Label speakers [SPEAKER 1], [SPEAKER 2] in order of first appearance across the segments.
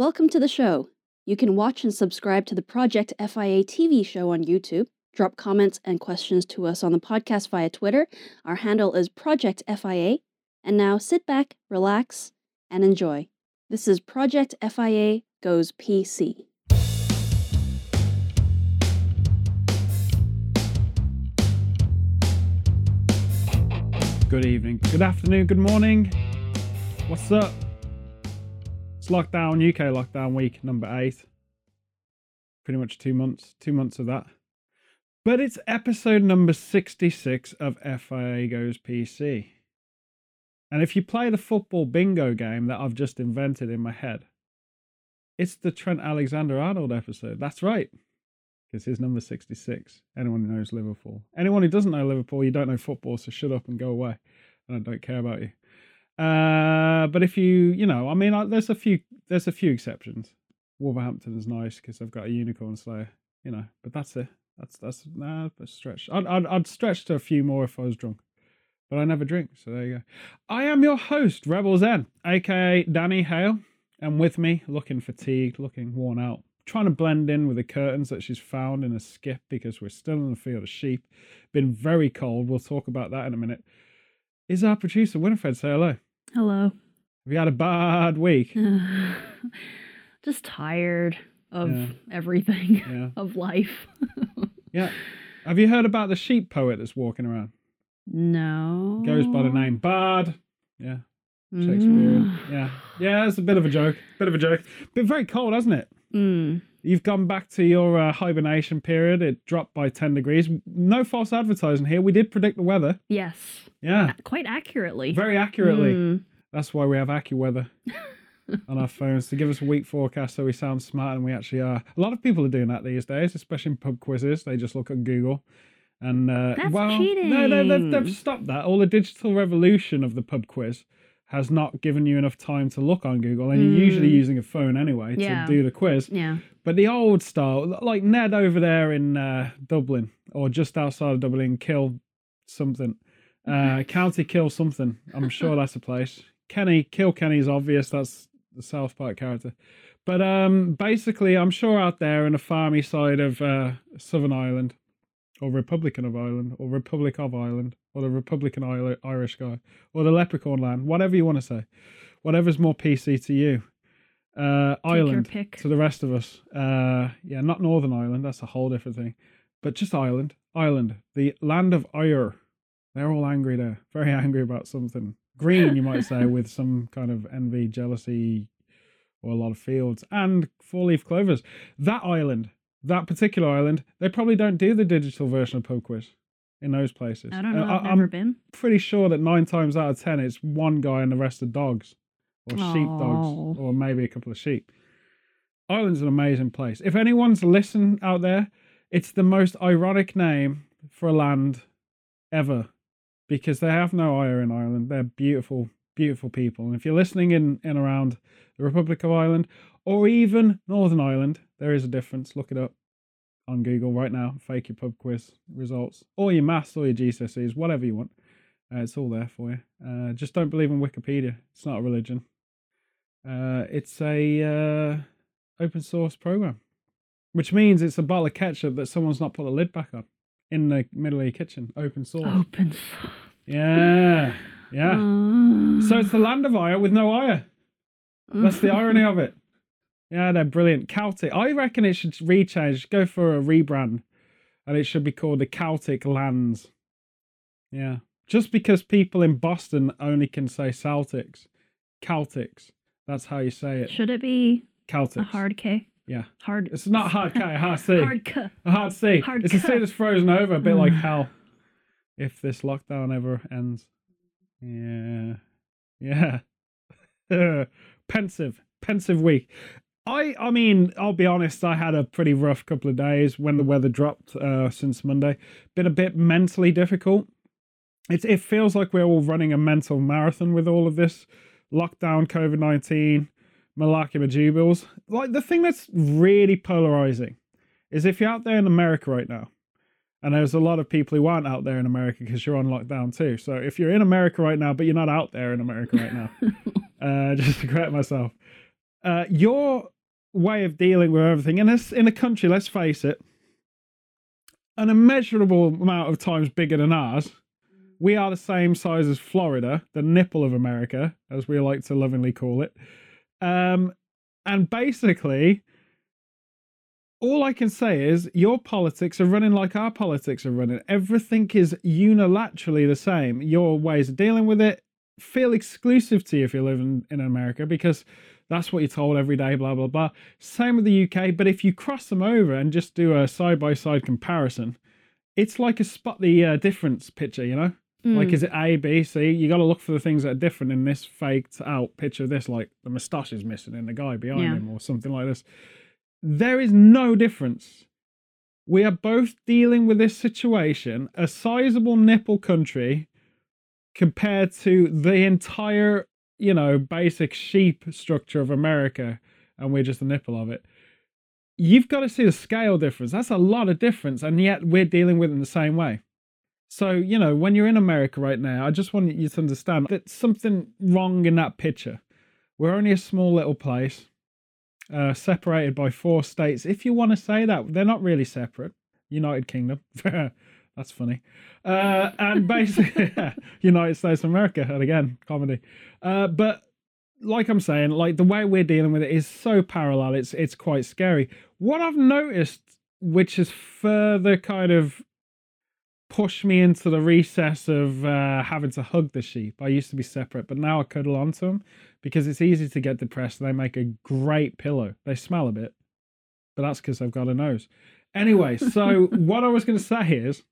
[SPEAKER 1] Welcome to the show. You can watch and subscribe to the Project FIA TV show on YouTube. Drop comments and questions to us on the podcast via Twitter. Our handle is Project FIA. And now sit back, relax, and enjoy. This is Project FIA Goes PC.
[SPEAKER 2] Good evening, good afternoon, good morning. What's up? Lockdown, UK lockdown week number eight. Pretty much two months, two months of that. But it's episode number 66 of FIA Goes PC. And if you play the football bingo game that I've just invented in my head, it's the Trent Alexander Arnold episode. That's right. Because his number 66. Anyone who knows Liverpool. Anyone who doesn't know Liverpool, you don't know football, so shut up and go away. And I don't care about you. Uh, but if you, you know, I mean, there's a few, there's a few exceptions. Wolverhampton is nice because they've got a unicorn slayer, you know. But that's it. That's that's nah, stretch. I'd, I'd I'd stretch to a few more if I was drunk, but I never drink. So there you go. I am your host, Rebel Zen, aka Danny Hale, and with me, looking fatigued, looking worn out, trying to blend in with the curtains that she's found in a skip because we're still in the field of sheep. Been very cold. We'll talk about that in a minute. Is our producer Winifred? Say hello.
[SPEAKER 1] Hello.
[SPEAKER 2] Have you had a bad week?
[SPEAKER 1] Just tired of
[SPEAKER 2] Yeah.
[SPEAKER 1] everything,
[SPEAKER 2] Yeah.
[SPEAKER 1] of life.
[SPEAKER 2] Yeah. Have you heard about the sheep poet that's walking around?
[SPEAKER 1] no.
[SPEAKER 2] Goes by the name Bard. Yeah. Shakespearean.
[SPEAKER 1] Mm.
[SPEAKER 2] Yeah. Yeah, it's a bit of a joke. Bit of a joke. Been very cold, hasn't it?
[SPEAKER 1] Mm.
[SPEAKER 2] You've gone back to your uh, hibernation period. It dropped by 10 degrees. No false advertising here. We did predict the weather.
[SPEAKER 1] Yes.
[SPEAKER 2] Yeah.
[SPEAKER 1] Quite accurately.
[SPEAKER 2] Very accurately.
[SPEAKER 1] Mm.
[SPEAKER 2] That's why we have AccuWeather on our phones to give us a week forecast so we sound smart and we actually are. A lot of people are doing that these days, especially in pub quizzes. They just look at Google. And uh,
[SPEAKER 1] That's
[SPEAKER 2] well, no, no, they've, they've stopped that. All the digital revolution of the pub quiz has not given you enough time to look on Google, and you're usually
[SPEAKER 1] Mm.
[SPEAKER 2] using a phone anyway
[SPEAKER 1] Yeah.
[SPEAKER 2] to do the quiz.
[SPEAKER 1] Yeah.
[SPEAKER 2] But the old style, like Ned over there in uh, Dublin or just outside of Dublin, kill something. Uh, County kill something. I'm sure that's a place. Kenny kill Kenny's obvious. That's the South Park character. But um, basically, I'm sure out there in the farmy side of uh, Southern Ireland, or Republican of Ireland, or Republic of Ireland, or the Republican Irish guy, or the Leprechaun land, whatever you want to say, whatever's more PC to you. Uh, Ireland
[SPEAKER 1] pick.
[SPEAKER 2] to the rest of us. Uh, yeah, not Northern Ireland. That's a whole different thing. But just Ireland. Ireland, the land of Ire. They're all angry there. Very angry about something. Green, you might say, with some kind of envy, jealousy, or a lot of fields and four leaf clovers. That island, that particular island, they probably don't do the digital version of Pub Quiz in those places.
[SPEAKER 1] I don't know.
[SPEAKER 2] Uh,
[SPEAKER 1] I've
[SPEAKER 2] I-
[SPEAKER 1] never
[SPEAKER 2] I'm
[SPEAKER 1] been.
[SPEAKER 2] pretty sure that nine times out of ten, it's one guy and the rest are dogs, or sheepdogs,
[SPEAKER 1] dogs,
[SPEAKER 2] or maybe a couple of sheep. Ireland's an amazing place. If anyone's listening out there, it's the most ironic name for a land ever because they have no ire in Ireland. They're beautiful, beautiful people. And if you're listening in, in around the Republic of Ireland or even Northern Ireland, there is a difference. Look it up on Google right now. Fake your pub quiz results, or your maths, or your GCSEs, whatever you want. Uh, it's all there for you. Uh, just don't believe in Wikipedia. It's not a religion. Uh, it's a uh, open source program, which means it's a bottle of ketchup that someone's not put the lid back on in the middle of your kitchen. Open source.
[SPEAKER 1] Open. source.
[SPEAKER 2] Yeah, yeah.
[SPEAKER 1] Uh,
[SPEAKER 2] So it's the land of ire with no ire. That's the irony of it. Yeah, they're brilliant. Celtic. I reckon it should rechange, go for a rebrand, and it should be called the Celtic Lands. Yeah. Just because people in Boston only can say Celtics, Celtics. That's how you say it.
[SPEAKER 1] Should it be
[SPEAKER 2] Celtics.
[SPEAKER 1] a hard K?
[SPEAKER 2] Yeah.
[SPEAKER 1] Hard.
[SPEAKER 2] It's not hard K, hard C.
[SPEAKER 1] Hard K.
[SPEAKER 2] A hard C.
[SPEAKER 1] Hard
[SPEAKER 2] it's a
[SPEAKER 1] cut.
[SPEAKER 2] That's frozen over, a bit like hell. If this lockdown ever ends. Yeah. Yeah. pensive. Pensive week. I I mean, I'll be honest, I had a pretty rough couple of days when the weather dropped uh, since Monday. Been a bit mentally difficult. It's it feels like we're all running a mental marathon with all of this lockdown, COVID nineteen, malarkey majubles. Like the thing that's really polarizing is if you're out there in America right now, and there's a lot of people who aren't out there in America because you're on lockdown too. So if you're in America right now, but you're not out there in America right now, uh, just to correct myself, uh, your way of dealing with everything in a, in a country, let's face it, an immeasurable amount of times bigger than ours. We are the same size as Florida, the nipple of America, as we like to lovingly call it. Um, and basically, all I can say is your politics are running like our politics are running. Everything is unilaterally the same. Your ways of dealing with it feel exclusive to you if you live in America because that's what you're told every day, blah, blah, blah. Same with the UK. But if you cross them over and just do a side by side comparison, it's like a spot the uh, difference picture, you know? Like,
[SPEAKER 1] Mm.
[SPEAKER 2] is it A, B, C? You got to look for the things that are different in this faked out picture of this, like the moustache is missing in the guy behind
[SPEAKER 1] Yeah.
[SPEAKER 2] him or something like this. There is no difference. We are both dealing with this situation, a sizable nipple country compared to the entire, you know, basic sheep structure of America, and we're just a nipple of it. You've got to see the scale difference. That's a lot of difference, and yet we're dealing with it in the same way. So, you know, when you're in America right now, I just want you to understand that something wrong in that picture. We're only a small little place, uh, separated by four states. If you want to say that, they're not really separate. United Kingdom. That's funny. Uh, and basically, United States of America, and again, comedy. Uh, but like I'm saying, like the way we're dealing with it is so parallel. It's it's quite scary. What I've noticed, which has further kind of pushed me into the recess of uh, having to hug the sheep. I used to be separate, but now I cuddle onto them because it's easy to get depressed. They make a great pillow. They smell a bit, but that's because they've got a nose. Anyway, so what I was going to say is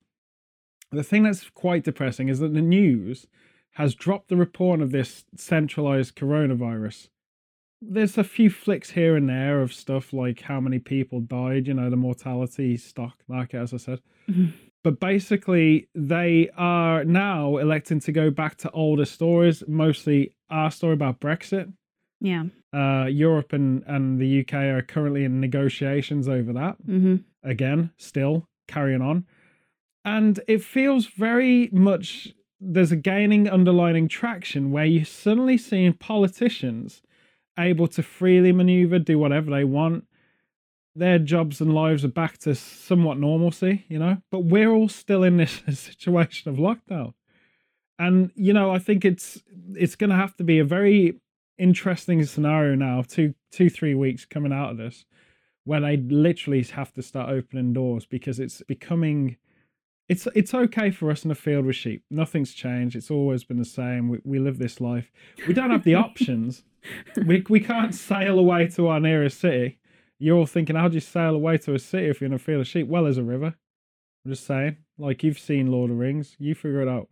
[SPEAKER 2] the thing that's quite depressing is that the news has dropped the report of this centralized coronavirus. There's a few flicks here and there of stuff like how many people died, you know, the mortality stock market, as I said.
[SPEAKER 1] Mhm.
[SPEAKER 2] But basically, they are now electing to go back to older stories, mostly our story about Brexit.
[SPEAKER 1] Yeah.
[SPEAKER 2] Uh, Europe and, and the UK are currently in negotiations over that
[SPEAKER 1] Mm-hmm.
[SPEAKER 2] again, still carrying on. And it feels very much there's a gaining underlining traction where you're suddenly seeing politicians able to freely maneuver, do whatever they want. Their jobs and lives are back to somewhat normalcy, you know, but we're all still in this situation of lockdown. And, you know, I think it's it's gonna have to be a very interesting scenario now, two two, three weeks coming out of this where they literally have to start opening doors because it's becoming it's it's okay for us in a field with sheep. Nothing's changed. It's always been the same. We, we live this life. We don't have the options. We, we can't sail away to our nearest city. You're all thinking how do you sail away to a city if you're in a field of sheep? Well there's a river. I'm just saying. Like you've seen lord of rings. You figure it out.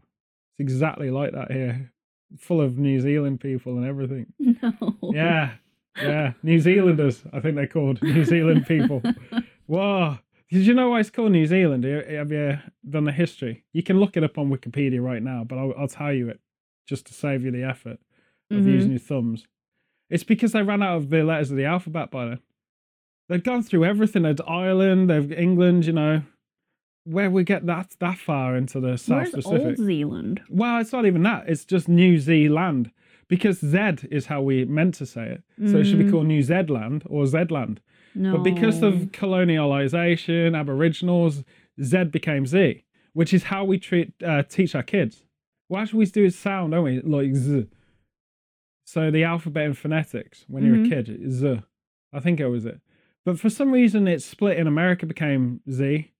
[SPEAKER 2] It's exactly like that here. Full of new zealand people and everything.
[SPEAKER 1] No.
[SPEAKER 2] yeah, yeah. New Zealanders, I think they're called. New Zealand people. Whoa. Did you know why it's called New Zealand? Have you- done the history? You can look it up on Wikipedia right now, but I'll, I'll tell you it just to save you the effort of
[SPEAKER 1] Mhm.
[SPEAKER 2] using your thumbs. It's because they ran out of the letters of the alphabet by then. They've gone through everything. They've Ireland, they've England, you know. Where we get that that far into the South
[SPEAKER 1] Where's
[SPEAKER 2] Pacific.
[SPEAKER 1] Old Zealand?
[SPEAKER 2] Well, it's not even that. It's just New Zealand because Z is how we meant to say it. So it should be
[SPEAKER 1] Mm.
[SPEAKER 2] called New Zealand or Zland.
[SPEAKER 1] No.
[SPEAKER 2] But because of colonialization, Aboriginals, Z became Z, which is how we treat uh, teach our kids. Why should we do is sound, don't we? Like Z. So the alphabet and phonetics when you're
[SPEAKER 1] Mhm.
[SPEAKER 2] a kid is Z. I think it was it. But for some reason, it split in America became Z,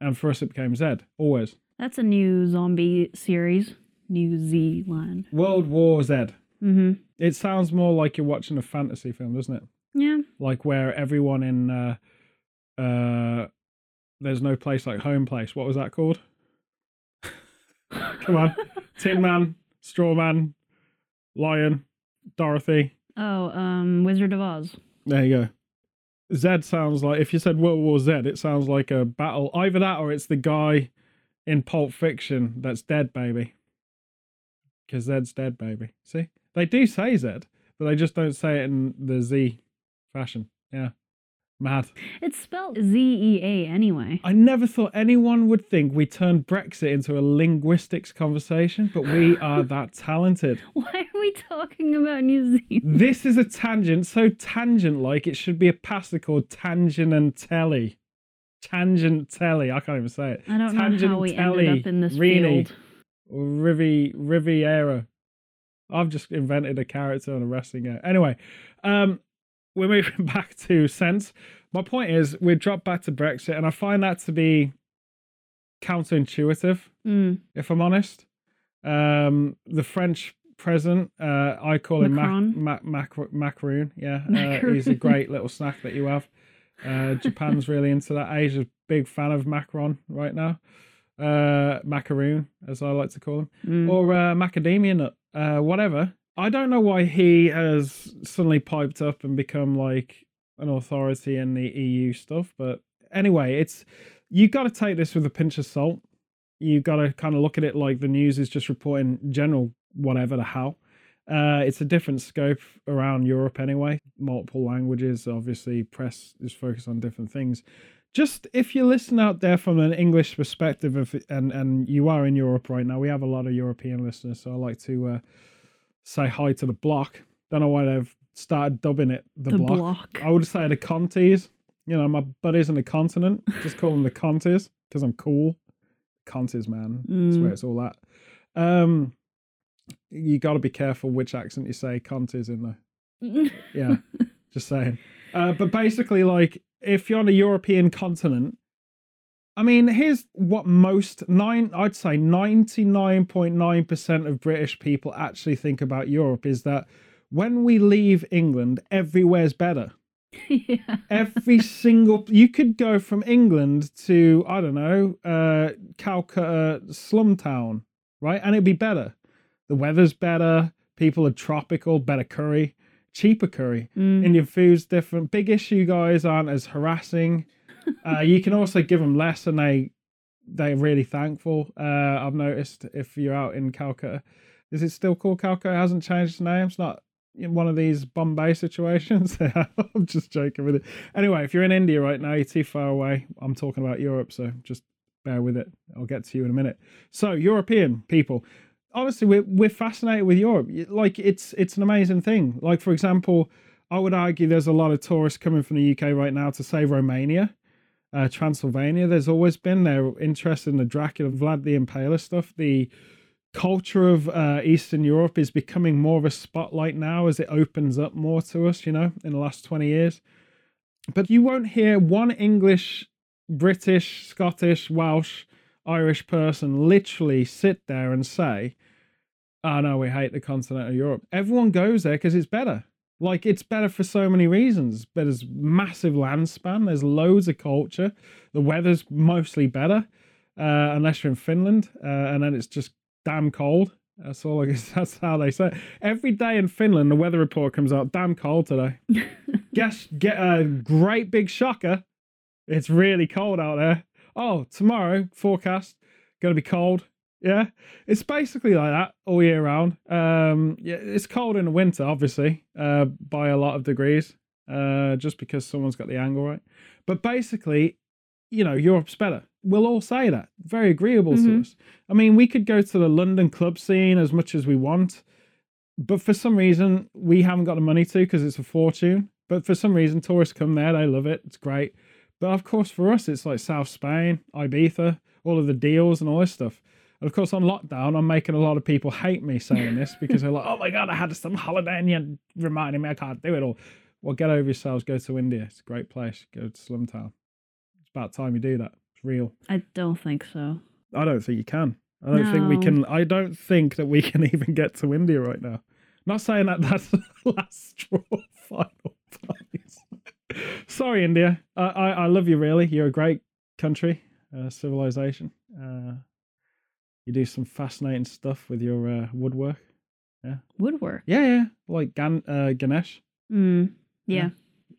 [SPEAKER 2] and for us it became Z. Always.
[SPEAKER 1] That's a new zombie series. New Zealand.
[SPEAKER 2] World War Z.
[SPEAKER 1] Mm-hmm.
[SPEAKER 2] It sounds more like you're watching a fantasy film, doesn't it?
[SPEAKER 1] Yeah.
[SPEAKER 2] Like where everyone in uh uh there's no place like home place. What was that called? Come on. Tin Man, Straw Man, Lion, Dorothy.
[SPEAKER 1] Oh, um, Wizard of Oz.
[SPEAKER 2] There you go. Z sounds like if you said World War Z, it sounds like a battle. Either that or it's the guy in Pulp Fiction that's dead, baby. Because Zed's dead, baby. See? They do say Z, but they just don't say it in the Z fashion. Yeah. Mad.
[SPEAKER 1] It's spelled Z E A anyway.
[SPEAKER 2] I never thought anyone would think we turned Brexit into a linguistics conversation, but we are that talented.
[SPEAKER 1] Why are we talking about New Zealand?
[SPEAKER 2] This is a tangent, so tangent like it should be a pasta called Tangent and Telly. Tangent Telly. I can't even say it.
[SPEAKER 1] I don't know how we ended up in this
[SPEAKER 2] Rini,
[SPEAKER 1] field.
[SPEAKER 2] Rivi Riviera. I've just invented a character on a wrestling game. Anyway, um, we're moving back to sense. My point is, we dropped back to Brexit, and I find that to be counterintuitive,
[SPEAKER 1] Mm.
[SPEAKER 2] if I'm honest. Um, the French president, uh, I call him
[SPEAKER 1] Macron?
[SPEAKER 2] Mac- Mac- Mac- Macaroon. Yeah, uh, he's a great little snack that you have. Uh, Japan's really into that. Asia's big fan of Macron right now. Uh, macaroon, as I like to call him
[SPEAKER 1] Mm.
[SPEAKER 2] or uh, macadamia nut, uh, whatever. I don't know why he has suddenly piped up and become like an authority in the EU stuff, but anyway, it's you've got to take this with a pinch of salt. You've got to kind of look at it like the news is just reporting general whatever the hell. Uh, it's a different scope around Europe anyway. Multiple languages, obviously. Press is focused on different things just if you listen out there from an English perspective, of, and and you are in Europe right now, we have a lot of European listeners, so I like to uh, say hi to the block. Don't know why they've started dubbing it the,
[SPEAKER 1] the
[SPEAKER 2] block.
[SPEAKER 1] block.
[SPEAKER 2] I would say the Contes. You know, my buddies in the continent, just call them the Contes because I'm cool. Contes, man, that's
[SPEAKER 1] Mm.
[SPEAKER 2] where it's all at. Um, you got to be careful which accent you say Contes in there. Yeah, just saying. Uh, but basically, like, if you're on a European continent, I mean, here's what most nine, I'd say 99.9% of British people actually think about Europe is that when we leave England, everywhere's better.
[SPEAKER 1] yeah.
[SPEAKER 2] Every single, you could go from England to, I don't know, uh, Calcutta slum town, right? And it'd be better. The weather's better, people are tropical, better curry, cheaper curry.
[SPEAKER 1] Mm.
[SPEAKER 2] Indian food's different. Big issue guys aren't as harassing. Uh, you can also give them less, and they they're really thankful. Uh, I've noticed if you're out in Calcutta, is it still called Calcutta? It hasn't changed its name. It's not in one of these Bombay situations. I'm just joking with it. Anyway, if you're in India right now, you're too far away. I'm talking about Europe, so just bear with it. I'll get to you in a minute. So, European people, honestly, we're we're fascinated with Europe. Like it's it's an amazing thing. Like for example, I would argue there's a lot of tourists coming from the UK right now to say Romania, uh, Transylvania. There's always been their interest in the Dracula, Vlad the Impaler stuff. The culture of uh, Eastern Europe is becoming more of a spotlight now as it opens up more to us. You know, in the last twenty years. But you won't hear one English, British, Scottish, Welsh, Irish person literally sit there and say, oh no, we hate the continent of Europe. Everyone goes there because it's better. Like it's better for so many reasons. But there's massive land span. There's loads of culture. The weather's mostly better, uh, unless you're in Finland, uh, and then it's just damn cold. That's all. I guess that's how they say. It. Every day in Finland, the weather report comes out. Damn cold today. Guess get a great big shocker. It's really cold out there. Oh, tomorrow forecast gonna be cold. Yeah, it's basically like that all year round. Um, yeah, it's cold in the winter, obviously, uh, by a lot of degrees, uh, just because someone's got the angle right. But basically, you know, Europe's better. We'll all say that. Very agreeable to
[SPEAKER 1] Mhm.
[SPEAKER 2] us. I mean, we could go to the London club scene as much as we want, but for some reason, we haven't got the money to because it's a fortune. But for some reason, tourists come there, they love it, it's great. But of course, for us, it's like South Spain, Ibiza, all of the deals and all this stuff. Of course, on lockdown, I'm making a lot of people hate me saying this because they're like, oh my God, I had some holiday and you're reminding me I can't do it all. Well, get over yourselves, go to India. It's a great place. Go to Slumtown. It's about time you do that. It's real.
[SPEAKER 1] I don't think so.
[SPEAKER 2] I don't think you can. I don't think we can. I don't think that we can even get to India right now. Not saying that that's the last straw, final prize. Sorry, India. I, I I love you. Really, you're a great country, uh, civilization. Uh, you do some fascinating stuff with your uh, woodwork. Yeah.
[SPEAKER 1] Woodwork.
[SPEAKER 2] Yeah, yeah, like Gan- uh, Ganesh.
[SPEAKER 1] Mm. Yeah.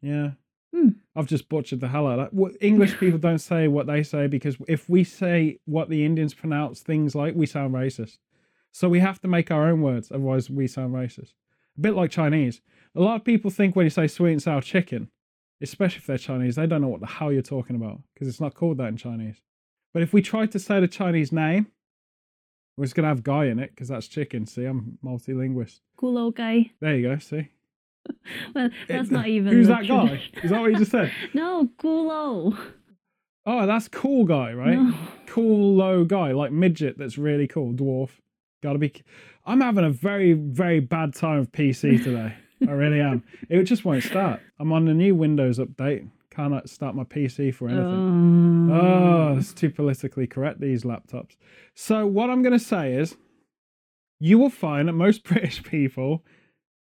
[SPEAKER 2] Yeah.
[SPEAKER 1] Hmm.
[SPEAKER 2] I've just butchered the hell out of that. English people don't say what they say because if we say what the Indians pronounce things like, we sound racist. So we have to make our own words, otherwise we sound racist. A bit like Chinese. A lot of people think when you say sweet and sour chicken, especially if they're Chinese, they don't know what the hell you're talking about because it's not called that in Chinese. But if we try to say the Chinese name, we're just gonna have guy in it because that's chicken. See, I'm multilingual.
[SPEAKER 1] Cool old guy.
[SPEAKER 2] There you go. See,
[SPEAKER 1] Well, that's
[SPEAKER 2] It-
[SPEAKER 1] not even.
[SPEAKER 2] who's that guy? Is that what you just said?
[SPEAKER 1] no, Kulo.
[SPEAKER 2] Oh, that's cool guy, right?
[SPEAKER 1] No.
[SPEAKER 2] Cool low guy, like midget. That's really cool. Dwarf. Gotta be. I'm having a very very bad time with PC today. I really am. It just won't start. I'm on the new Windows update. Cannot start my PC for anything.
[SPEAKER 1] Oh.
[SPEAKER 2] Oh, it's too politically correct, these laptops. So, what I'm going to say is you will find that most British people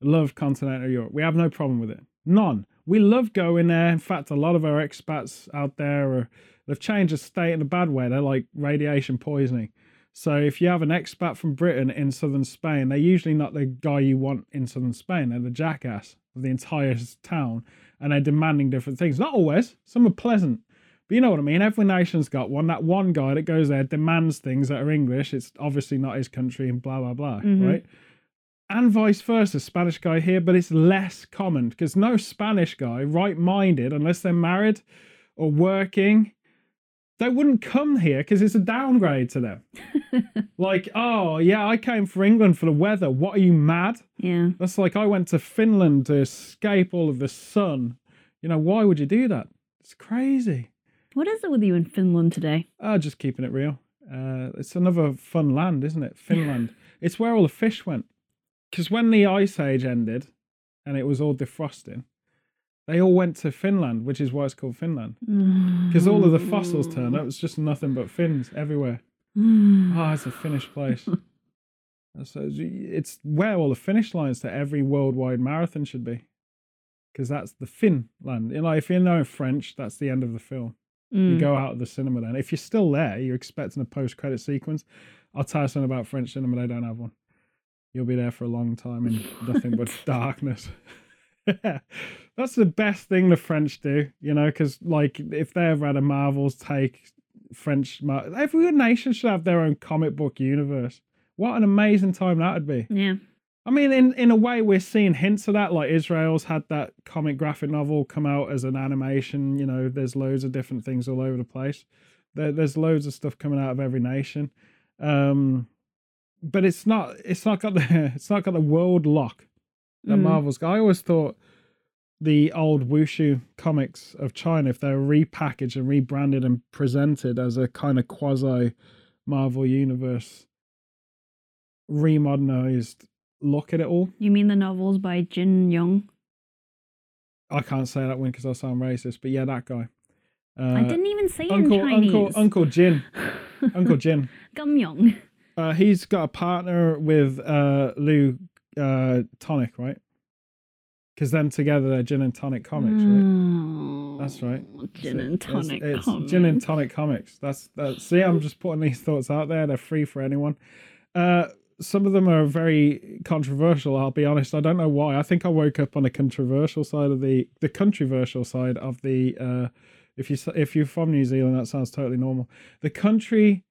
[SPEAKER 2] love continental Europe. We have no problem with it. None. We love going there. In fact, a lot of our expats out there are, they've changed the state in a bad way. They're like radiation poisoning. So, if you have an expat from Britain in southern Spain, they're usually not the guy you want in southern Spain. They're the jackass of the entire town and they're demanding different things. Not always, some are pleasant. But you know what I mean? Every nation's got one. That one guy that goes there demands things that are English. It's obviously not his country and blah, blah, blah,
[SPEAKER 1] Mhm.
[SPEAKER 2] right? And vice versa, Spanish guy here, but it's less common because no Spanish guy, right minded, unless they're married or working, they wouldn't come here because it's a downgrade to them. like, oh, yeah, I came for England for the weather. What are you mad?
[SPEAKER 1] Yeah.
[SPEAKER 2] That's like I went to Finland to escape all of the sun. You know, why would you do that? It's crazy.
[SPEAKER 1] What is it with you in Finland today?
[SPEAKER 2] Oh, just keeping it real. Uh, it's another fun land, isn't it? Finland. it's where all the fish went. Because when the ice age ended and it was all defrosting, they all went to Finland, which is why it's called Finland. Mm. Because all of the fossils turned up. It's just nothing but fins everywhere. Oh, it's a Finnish place. so it's where all the finish lines to every worldwide marathon should be. Because that's the Finland. You know, if you know French, that's the end of the film. You
[SPEAKER 1] Mm.
[SPEAKER 2] go out of the cinema then. If you're still there, you're expecting a post credit sequence. I'll tell you something about French cinema, they don't have one. You'll be there for a long time in nothing but darkness. That's the best thing the French do, you know, because like if they ever had a Marvel's take, French, Mar- every nation should have their own comic book universe. What an amazing time that would be.
[SPEAKER 1] Yeah.
[SPEAKER 2] I mean, in, in a way, we're seeing hints of that. Like Israel's had that comic graphic novel come out as an animation. You know, there's loads of different things all over the place. There, there's loads of stuff coming out of every nation, um, but it's not. It's not got the. It's not got the world lock that
[SPEAKER 1] Mm.
[SPEAKER 2] Marvel's got. I always thought the old Wushu comics of China, if they were repackaged and rebranded and presented as a kind of quasi Marvel universe, remodernized look at it all.
[SPEAKER 1] You mean the novels by Jin Yong?
[SPEAKER 2] I can't say that one because I sound racist, but yeah, that guy. Uh,
[SPEAKER 1] I didn't even say
[SPEAKER 2] Uncle
[SPEAKER 1] in Chinese.
[SPEAKER 2] Uncle Uncle Jin Uncle Jin.
[SPEAKER 1] Gum Young.
[SPEAKER 2] Uh, he's got a partner with uh, Lou uh, Tonic, right? Because then together they're Gin and Tonic comics, right? That's right.
[SPEAKER 1] Gin and tonic.
[SPEAKER 2] It's,
[SPEAKER 1] comics.
[SPEAKER 2] Gin and Tonic comics. That's that. See, I'm just putting these thoughts out there. They're free for anyone. Uh, some of them are very controversial. I'll be honest. I don't know why. I think I woke up on the controversial side of the the controversial side of the. Uh, if you if you're from New Zealand, that sounds totally normal. The country,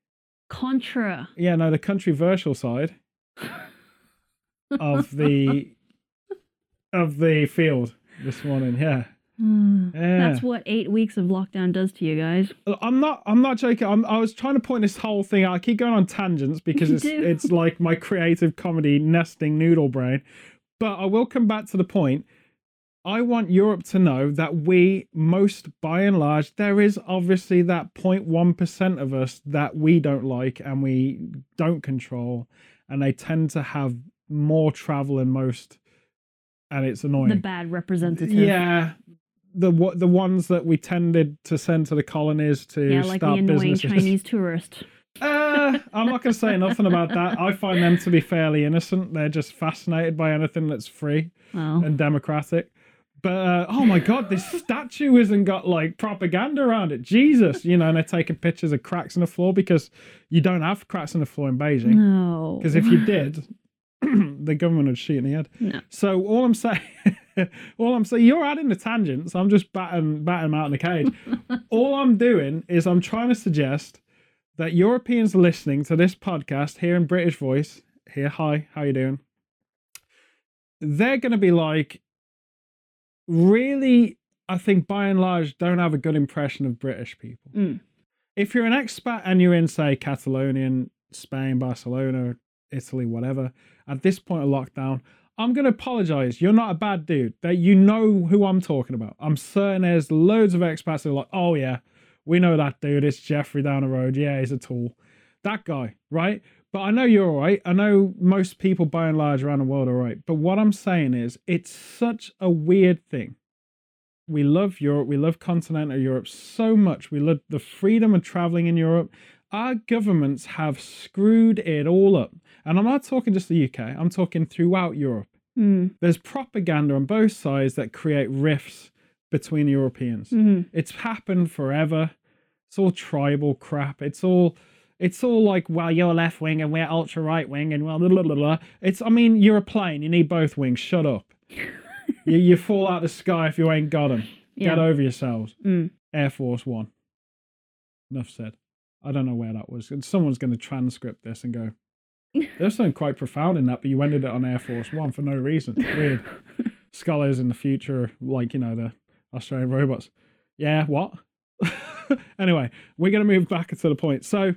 [SPEAKER 1] Contra.
[SPEAKER 2] yeah, no, the controversial side of the of the field this morning. Yeah, hmm. yeah.
[SPEAKER 1] That's what eight weeks of lockdown does to you guys.
[SPEAKER 2] I'm not. I'm not joking. I'm, I was trying to point this whole thing out. I keep going on tangents because
[SPEAKER 1] You
[SPEAKER 2] it's
[SPEAKER 1] do.
[SPEAKER 2] it's like my creative comedy nesting noodle brain. But I will come back to the point. I want Europe to know that we, most by and large, there is obviously that 0.1 percent of us that we don't like and we don't control, and they tend to have more travel than most, and it's annoying.
[SPEAKER 1] The bad representative.
[SPEAKER 2] Yeah, the what the ones that we tended to send to the colonies to
[SPEAKER 1] Yeah, like the
[SPEAKER 2] start
[SPEAKER 1] annoying
[SPEAKER 2] businesses.
[SPEAKER 1] Chinese tourist.
[SPEAKER 2] Uh, I'm not going to say nothing about that. I find them to be fairly innocent. They're just fascinated by anything that's free
[SPEAKER 1] Well,
[SPEAKER 2] and democratic. But uh, oh my god, this statue hasn't got like propaganda around it. Jesus, you know, and they're taking pictures of cracks in the floor because you don't have cracks in the floor in Beijing.
[SPEAKER 1] no.
[SPEAKER 2] Because if you did, the government would shoot in the head.
[SPEAKER 1] No.
[SPEAKER 2] So all I'm saying, all I'm saying, you're adding the tangents. I'm just batting batting them out in the cage. all I'm doing is I'm trying to suggest that Europeans listening to this podcast here in British voice, here, hi, how you doing? They're going to be like really I think by and large don't have a good impression of British people.
[SPEAKER 1] Mm.
[SPEAKER 2] If you're an expat and you're in, say, Catalonia, Spain, Barcelona, Italy, whatever, at this point of lockdown, I'm going to apologize. You're not a bad dude. That you know who I'm talking about. I'm certain there's loads of expats who are like, oh yeah, we know that dude. It's Jeffrey down the road. Yeah, he's a tool. That guy, right? But I know you're all right. I know most people by and large around the world are right. But what I'm saying is, it's such a weird thing. We love Europe. We love continental Europe so much. We love the freedom of traveling in Europe. Our governments have screwed it all up. And I'm not talking just the UK, I'm talking throughout Europe.
[SPEAKER 1] Mm.
[SPEAKER 2] There's propaganda on both sides that create rifts between Europeans.
[SPEAKER 1] Mhm.
[SPEAKER 2] It's happened forever. It's all tribal crap. It's all it's all like, well, you're left wing and we're ultra right wing and well, blah, blah, blah, blah. It's, I mean, you're a plane. You need both wings. Shut up. you, you fall out of the sky if you ain't got them. Get over yourselves.
[SPEAKER 1] Mm.
[SPEAKER 2] Air Force One. Enough said. I don't know where that was. Someone's going to transcript this and go, there's something quite profound in that, but you ended it on Air Force One for no reason. Weird. Scholars in the future, like, you know, the Australian robots. Yeah, what? anyway, we're going to move back to the point. So,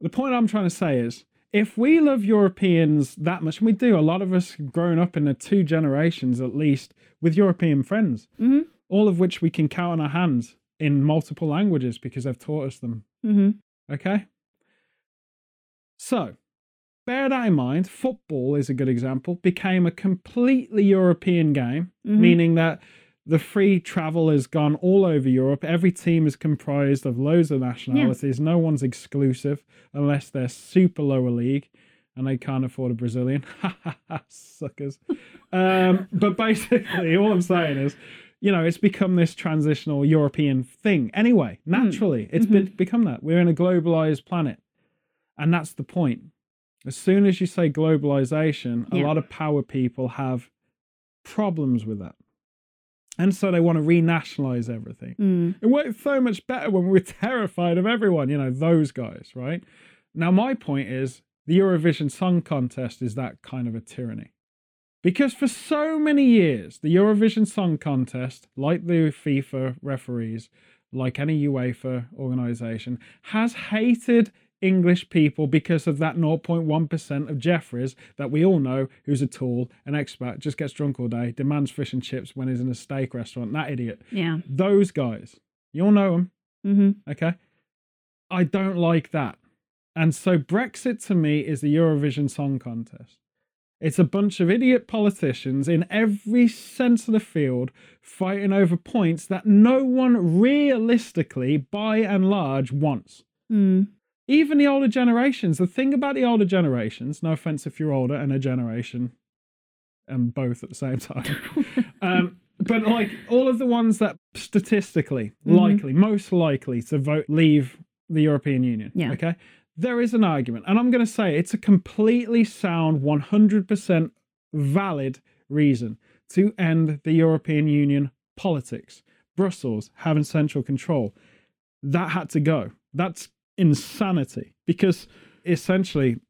[SPEAKER 2] the point I'm trying to say is if we love Europeans that much, and we do, a lot of us grown up in the two generations at least with European friends,
[SPEAKER 1] Mhm.
[SPEAKER 2] all of which we can count on our hands in multiple languages because they've taught us them.
[SPEAKER 1] Mhm.
[SPEAKER 2] Okay? So, bear that in mind. Football is a good example, became a completely European game,
[SPEAKER 1] Mhm.
[SPEAKER 2] meaning that the free travel has gone all over Europe. Every team is comprised of loads of nationalities. No one's exclusive unless they're super lower league and they can't afford a Brazilian. Suckers. um, but basically, all I'm saying is, you know, it's become this transitional European thing. Anyway, naturally, it's be- become that. We're in a globalized planet. And that's the point. As soon as you say globalization, a lot of power people have problems with that. And so they want to renationalize everything.
[SPEAKER 1] Mm.
[SPEAKER 2] It worked so much better when we were terrified of everyone, you know, those guys, right? Now, my point is the Eurovision Song Contest is that kind of a tyranny. Because for so many years, the Eurovision Song Contest, like the FIFA referees, like any UEFA organization, has hated English people because of that 0.1% of Jeffries that we all know who's a tool, an expat, just gets drunk all day, demands fish and chips when he's in a steak restaurant. That idiot
[SPEAKER 1] Yeah.
[SPEAKER 2] those guys. You all know them,
[SPEAKER 1] Mhm.
[SPEAKER 2] okay? I don't like that. And so Brexit to me is the Eurovision Song Contest. It's a bunch of idiot politicians in every sense of the field fighting over points that no one realistically, by and large, wants.
[SPEAKER 1] Mm.
[SPEAKER 2] Even the older generations. The thing about the older generations, no offense if you're older and a generation, and both at the same time. um, but like all of the ones that statistically
[SPEAKER 1] Mhm.
[SPEAKER 2] likely, most likely to vote leave the European Union.
[SPEAKER 1] Yeah.
[SPEAKER 2] Okay. There is an argument, and I'm going to say it's a completely sound, 100% valid reason to end the European Union politics. Brussels having central control. That had to go. That's insanity because essentially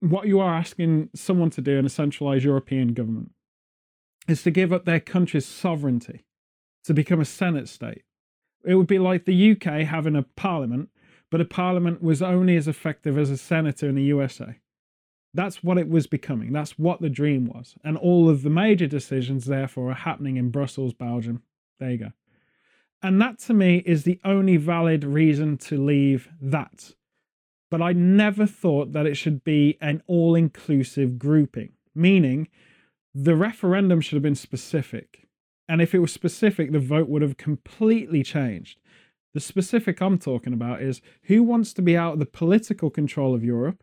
[SPEAKER 2] what you are asking someone to do in a centralized European government is to give up their country's sovereignty to become a Senate state. It would be like the UK having a parliament, but a parliament was only as effective as a senator in the USA. That's what it was becoming. That's what the dream was. And all of the major decisions, therefore, are happening in Brussels, Belgium. There you go. And that to me is the only valid reason to leave that. But I never thought that it should be an all inclusive grouping, meaning the referendum should have been specific. And if it was specific, the vote would have completely changed. The specific I'm talking about is who wants to be out of the political control of Europe?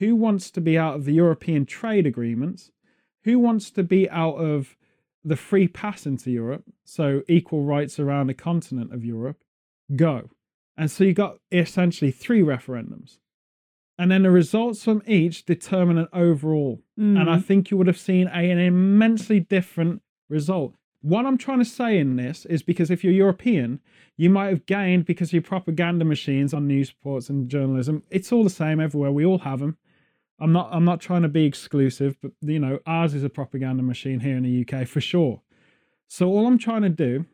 [SPEAKER 2] Who wants to be out of the European trade agreements? Who wants to be out of the free pass into Europe? So equal rights around the continent of Europe. Go. And so you got essentially three referendums. And then the results from each determine an overall.
[SPEAKER 1] Mm.
[SPEAKER 2] And I think you would have seen a, an immensely different result. What I'm trying to say in this is because if you're European, you might have gained because your propaganda machines on news reports and journalism. It's all the same everywhere. We all have them. I'm not. I'm not trying to be exclusive, but you know, ours is a propaganda machine here in the UK for sure. So all I'm trying to do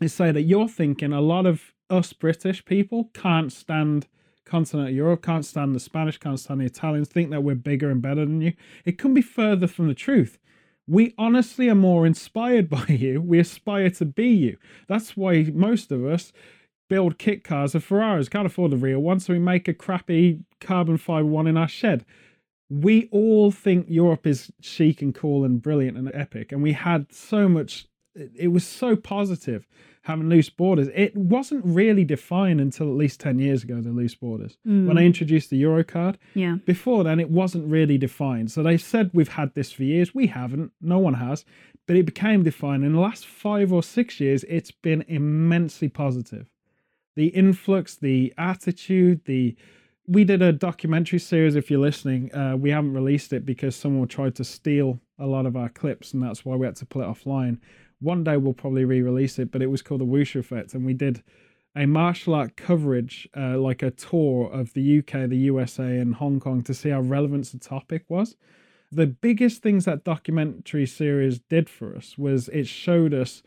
[SPEAKER 2] is say that you're thinking a lot of us British people can't stand continental Europe, can't stand the Spanish, can't stand the Italians, think that we're bigger and better than you. It couldn't be further from the truth. We honestly are more inspired by you. We aspire to be you. That's why most of us build kit cars of Ferraris. Can't afford the real one, so we make a crappy carbon fiber one in our shed. We all think Europe is chic and cool and brilliant and epic, and we had so much. It was so positive having loose borders. It wasn't really defined until at least 10 years ago, the loose borders,
[SPEAKER 1] Mm.
[SPEAKER 2] when I introduced the Eurocard.
[SPEAKER 1] Yeah.
[SPEAKER 2] Before then, it wasn't really defined. So they said we've had this for years. We haven't. No one has. But it became defined. In the last five or six years, it's been immensely positive. The influx, the attitude, the. We did a documentary series. If you're listening, uh, we haven't released it because someone tried to steal a lot of our clips, and that's why we had to pull it offline. One day we'll probably re-release it, but it was called the Wushu Effect, and we did a martial art coverage, uh, like a tour of the UK, the USA, and Hong Kong to see how relevant the topic was. The biggest things that documentary series did for us was it showed us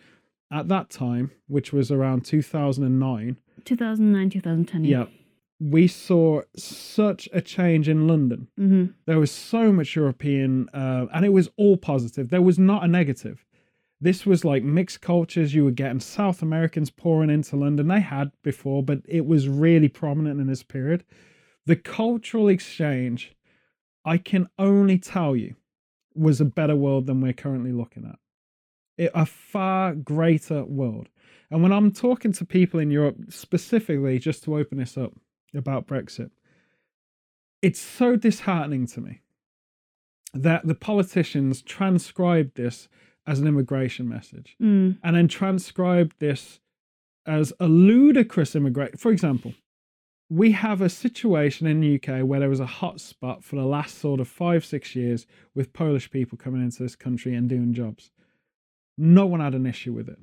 [SPEAKER 2] at that time, which was around 2009,
[SPEAKER 1] 2009, 2010.
[SPEAKER 2] yeah, we saw such a change in London.
[SPEAKER 1] Mm-hmm.
[SPEAKER 2] There was so much European, uh, and it was all positive. There was not a negative. This was like mixed cultures. You were getting South Americans pouring into London. They had before, but it was really prominent in this period. The cultural exchange, I can only tell you, was a better world than we're currently looking at. It, a far greater world. And when I'm talking to people in Europe, specifically, just to open this up about Brexit, it's so disheartening to me that the politicians transcribed this as an immigration message
[SPEAKER 1] Mm.
[SPEAKER 2] and then transcribed this as a ludicrous immigration. For example, we have a situation in the UK where there was a hotspot for the last sort of five, six years with Polish people coming into this country and doing jobs. No one had an issue with it.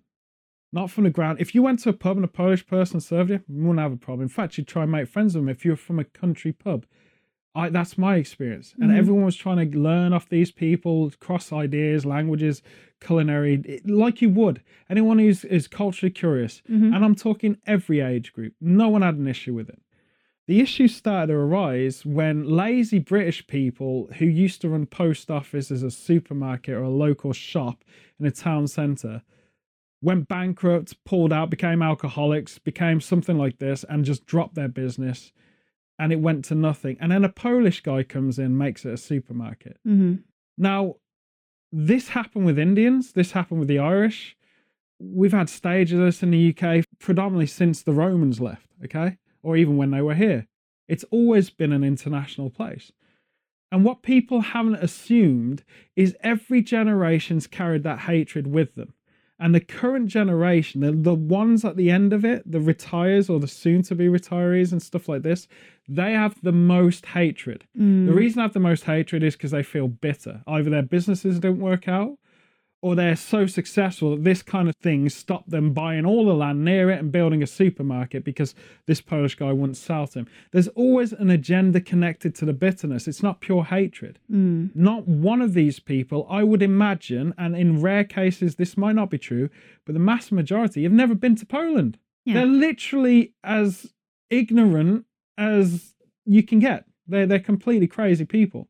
[SPEAKER 2] Not from the ground. If you went to a pub and a Polish person served you, you wouldn't have a problem. In fact, you'd try and make friends with them if you're from a country pub. I, that's my experience. And
[SPEAKER 1] Mhm.
[SPEAKER 2] everyone was trying to learn off these people, cross ideas, languages, culinary, it- like you would. Anyone who's is culturally curious.
[SPEAKER 1] Mhm.
[SPEAKER 2] And I'm talking every age group. No one had an issue with it. The issue started to arise when lazy British people who used to run post office as a supermarket or a local shop in a town centre went bankrupt, pulled out, became alcoholics, became something like this, and just dropped their business and it went to nothing. And then a Polish guy comes in, makes it a supermarket.
[SPEAKER 1] Mm-hmm.
[SPEAKER 2] Now, this happened with Indians, this happened with the Irish. We've had stages of this in the UK predominantly since the Romans left, okay? Or even when they were here. It's always been an international place. And what people haven't assumed is every generation's carried that hatred with them. And the current generation, the, the ones at the end of it, the retires or the soon to be retirees and stuff like this, they have the most hatred.
[SPEAKER 1] Mm.
[SPEAKER 2] The reason I have the most hatred is because they feel bitter. Either their businesses don't work out, or they're so successful that this kind of thing stopped them buying all the land near it and building a supermarket because this Polish guy wouldn't sell to him. There's always an agenda connected to the bitterness. It's not pure hatred.
[SPEAKER 1] Mm.
[SPEAKER 2] Not one of these people, I would imagine, and in rare cases this might not be true, but the mass majority have never been to Poland.
[SPEAKER 1] Yeah.
[SPEAKER 2] They're literally as ignorant as you can get. They're they're completely crazy people.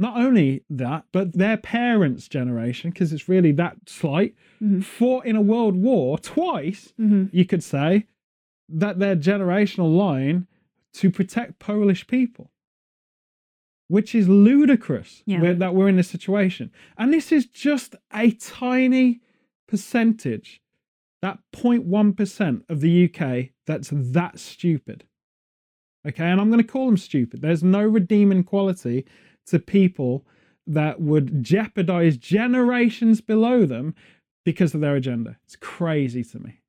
[SPEAKER 2] Not only that, but their parents' generation, because it's really that slight,
[SPEAKER 1] Mhm.
[SPEAKER 2] fought in a world war twice,
[SPEAKER 1] Mm-hmm.
[SPEAKER 2] you could say, that their generational line to protect Polish people. Which is ludicrous
[SPEAKER 1] Yeah.
[SPEAKER 2] we're- that we're in this situation. And this is just a tiny percentage, that 0.1% of the UK that's that stupid. Okay, and I'm going to call them stupid. There's no redeeming quality to people that would jeopardize generations below them because of their agenda. It's crazy to me.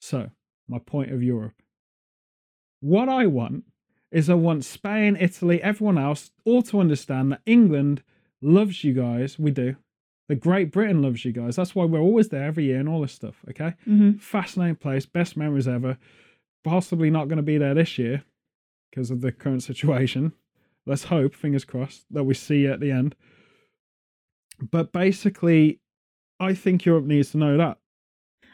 [SPEAKER 2] So, my point of Europe. What I want is I want Spain, Italy, everyone else all to understand that England loves you guys. We do. The Great Britain loves you guys. That's why we're always there every year and all this stuff. Okay.
[SPEAKER 1] Mm-hmm.
[SPEAKER 2] Fascinating place. Best memories ever. Possibly not going to be there this year because of the current situation. Let's hope, fingers crossed, that we see at the end. But basically, I think Europe needs to know that.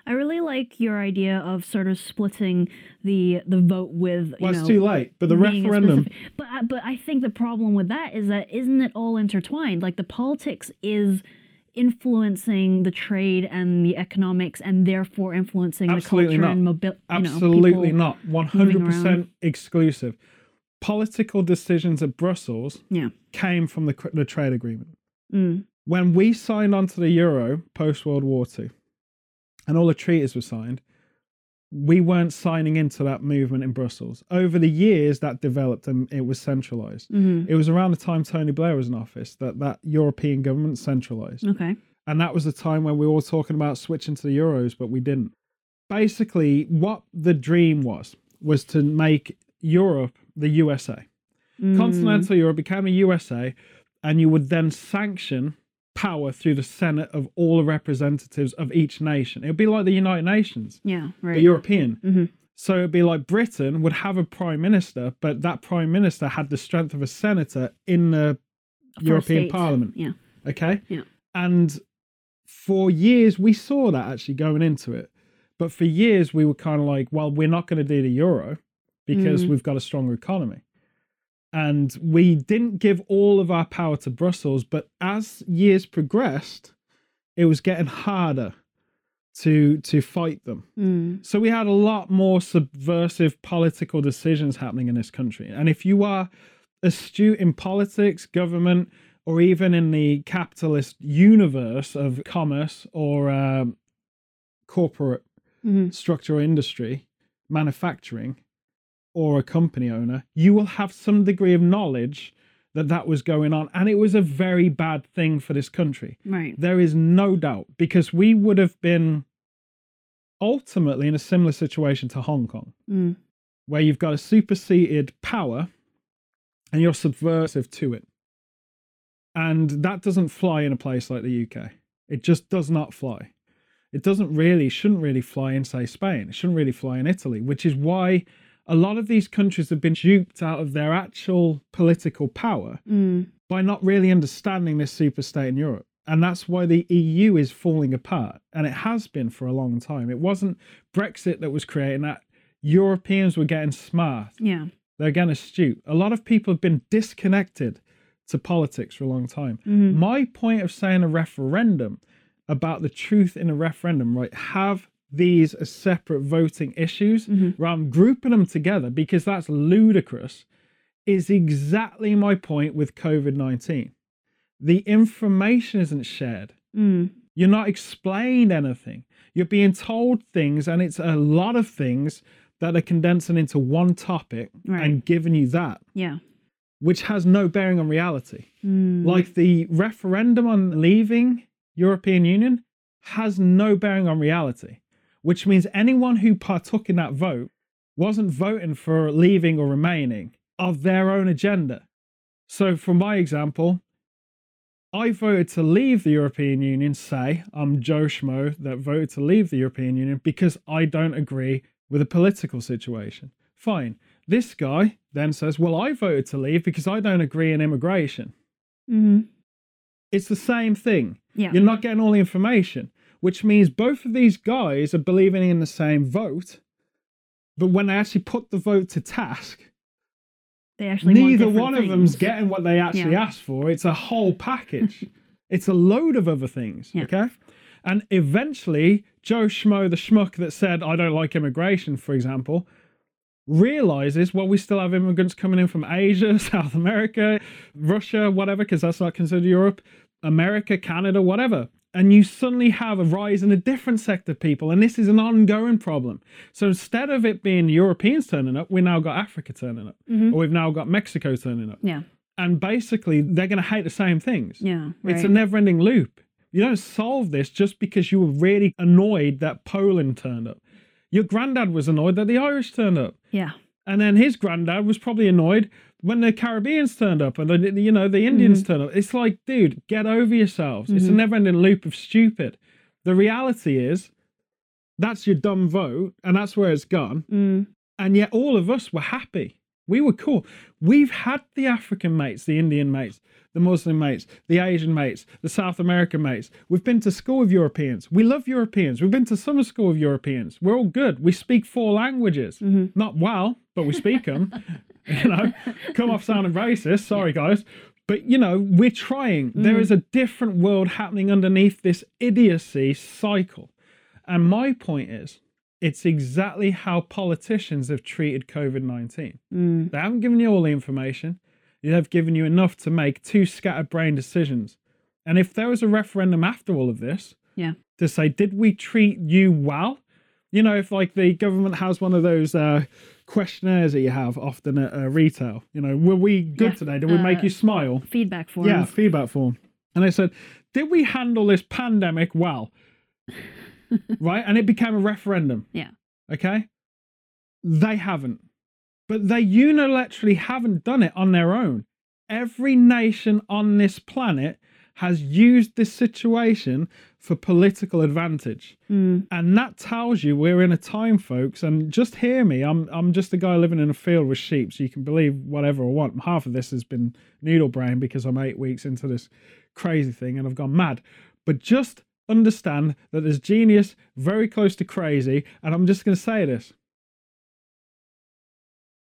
[SPEAKER 1] I really like your idea of sort of splitting the the vote with. You
[SPEAKER 2] Well,
[SPEAKER 1] know,
[SPEAKER 2] it's too late. But the referendum,
[SPEAKER 1] specific- But I- but I think the problem with that is that isn't it all intertwined? Like the politics is influencing the trade and the economics, and therefore influencing
[SPEAKER 2] Absolutely
[SPEAKER 1] the culture
[SPEAKER 2] not.
[SPEAKER 1] and mobility.
[SPEAKER 2] absolutely
[SPEAKER 1] know,
[SPEAKER 2] not. One hundred percent exclusive. Political decisions at Brussels
[SPEAKER 1] Yeah.
[SPEAKER 2] came from the the trade agreement.
[SPEAKER 1] Mm,
[SPEAKER 2] when we signed onto the euro post World War II, and all the treaties were signed, we weren't signing into that movement in Brussels. Over the years, that developed and it was centralized.
[SPEAKER 1] mhm.
[SPEAKER 2] It was around the time Tony Blair was in office that that European government centralized.
[SPEAKER 1] Okay.
[SPEAKER 2] And that was the time when we were all talking about switching to the euros, but we didn't. Basically, what the dream was, was to make Europe the USA.
[SPEAKER 1] Mm,
[SPEAKER 2] Continental Europe became a USA, and you would then sanction power through the Senate of all the representatives of each nation. It would be like the United Nations,
[SPEAKER 1] Yeah.
[SPEAKER 2] but
[SPEAKER 1] Right.
[SPEAKER 2] European.
[SPEAKER 1] Mhm.
[SPEAKER 2] So it'd be like Britain would have a prime minister, but that prime minister had the strength of a senator in the
[SPEAKER 1] For
[SPEAKER 2] European
[SPEAKER 1] states.
[SPEAKER 2] Parliament.
[SPEAKER 1] Yeah.
[SPEAKER 2] Okay.
[SPEAKER 1] Yeah.
[SPEAKER 2] And for years, we saw that actually going into it. But for years, we were kind of like, well, we're not going to do the euro because
[SPEAKER 1] Mm.
[SPEAKER 2] we've got a stronger economy. And we didn't give all of our power to Brussels. But as years progressed, it was getting harder to to fight them.
[SPEAKER 1] Mm,
[SPEAKER 2] So we had a lot more subversive political decisions happening in this country. And if you are astute in politics, government, or even in the capitalist universe of commerce or um, corporate
[SPEAKER 1] mhm.
[SPEAKER 2] structure or industry, manufacturing, or a company owner, you will have some degree of knowledge that that was going on. And it was a very bad thing for this country.
[SPEAKER 1] Right.
[SPEAKER 2] There is no doubt because we would have been ultimately in a similar situation to Hong Kong,
[SPEAKER 1] Mm,
[SPEAKER 2] where you've got a superseded power and you're subversive to it. And that doesn't fly in a place like the UK. It just does not fly. It doesn't really, shouldn't really fly in, say, Spain. It shouldn't really fly in Italy, which is why a lot of these countries have been duped out of their actual political power
[SPEAKER 1] mm,
[SPEAKER 2] by not really understanding this super state in Europe. And that's why the EU is falling apart. And it has been for a long time. It wasn't Brexit that was creating that. Europeans were getting smart,
[SPEAKER 1] yeah.
[SPEAKER 2] they're getting astute. A lot of people have been disconnected to politics for a long time.
[SPEAKER 1] Mhm.
[SPEAKER 2] My point of saying a referendum about the truth in a referendum, right? Have these as separate voting issues
[SPEAKER 1] Mhm.
[SPEAKER 2] rather than grouping them together because that's ludicrous, is exactly my point with COVID 19. The information isn't shared.
[SPEAKER 1] Mm,
[SPEAKER 2] You're not explained anything. You're being told things, and it's a lot of things that are condensing into one topic
[SPEAKER 1] Right.
[SPEAKER 2] and giving you that,
[SPEAKER 1] yeah.
[SPEAKER 2] which has no bearing on reality
[SPEAKER 1] Mm,
[SPEAKER 2] like the referendum on leaving European Union has no bearing on reality, which means anyone who partook in that vote wasn't voting for leaving or remaining of their own agenda. So, for my example, I voted to leave the European Union, say I'm Joe Schmo that voted to leave the European Union because I don't agree with the political situation. Fine. This guy then says, Well, I voted to leave because I don't agree in immigration.
[SPEAKER 1] mhm.
[SPEAKER 2] It's the same thing.
[SPEAKER 1] Yeah.
[SPEAKER 2] You're not getting all the information, which means both of these guys are believing in the same vote. But when they actually put the vote to task,
[SPEAKER 1] They actually
[SPEAKER 2] neither one of them's getting what they actually
[SPEAKER 1] Yeah.
[SPEAKER 2] asked for. It's a whole package. it's a load of other things.
[SPEAKER 1] Yeah.
[SPEAKER 2] Okay. And eventually, Joe Schmo, the schmuck that said, I don't like immigration, for example, realizes, well, we still have immigrants coming in from Asia, South America, Russia, whatever, because that's not considered Europe, America, Canada, whatever. And you suddenly have a rise in a different sector of people. And this is an ongoing problem. So instead of it being Europeans turning up, we now got Africa turning up,
[SPEAKER 1] Mhm.
[SPEAKER 2] or we've now got Mexico turning up.
[SPEAKER 1] Yeah.
[SPEAKER 2] And basically, they're going to hate the same things.
[SPEAKER 1] Yeah.
[SPEAKER 2] It's a never ending loop. You don't solve this just because you were really annoyed that Poland turned up. Your granddad was annoyed that the Irish turned up.
[SPEAKER 1] yeah.
[SPEAKER 2] And then his granddad was probably annoyed when the Caribbeans turned up and the, you know the Indians turned up. It's like, dude, get over yourselves. It's a
[SPEAKER 1] Mhm.
[SPEAKER 2] never-ending loop of stupid. The reality is, that's your dumb vote, and that's where it's gone.
[SPEAKER 1] Mm,
[SPEAKER 2] And yet, all of us were happy. We were cool. We've had the African mates, the Indian mates, the Muslim mates, the Asian mates, the South American mates. We've been to school with Europeans. We love Europeans. We've been to summer school with Europeans. We're all good. We speak four languages. Not well, but we speak them. you know, come off sounding racist. Sorry, guys. But, you know, we're trying. There is a different world happening underneath this idiocy cycle. And my point is, it's exactly how politicians have treated COVID 19.
[SPEAKER 1] Mm.
[SPEAKER 2] They haven't given you all the information. They've given you enough to make two scattered brain decisions. And if there was a referendum after all of this
[SPEAKER 1] Yeah.
[SPEAKER 2] to say, did we treat you well? You know, if like the government has one of those uh, questionnaires that you have often at uh, retail, you know, were we good
[SPEAKER 1] Yeah,
[SPEAKER 2] today? Did we make
[SPEAKER 1] uh,
[SPEAKER 2] you smile?
[SPEAKER 1] Feedback form.
[SPEAKER 2] Yeah, feedback form. And they said, did we handle this pandemic well? right? And it became a referendum.
[SPEAKER 1] Yeah.
[SPEAKER 2] Okay. They haven't. But they unilaterally haven't done it on their own. Every nation on this planet has used this situation for political advantage.
[SPEAKER 1] Mm.
[SPEAKER 2] And that tells you we're in a time, folks. And just hear me. I'm I'm just a guy living in a field with sheep, so you can believe whatever I want. Half of this has been noodle brain because I'm eight weeks into this crazy thing and I've gone mad. But just understand that there's genius very close to crazy. And I'm just going to say this.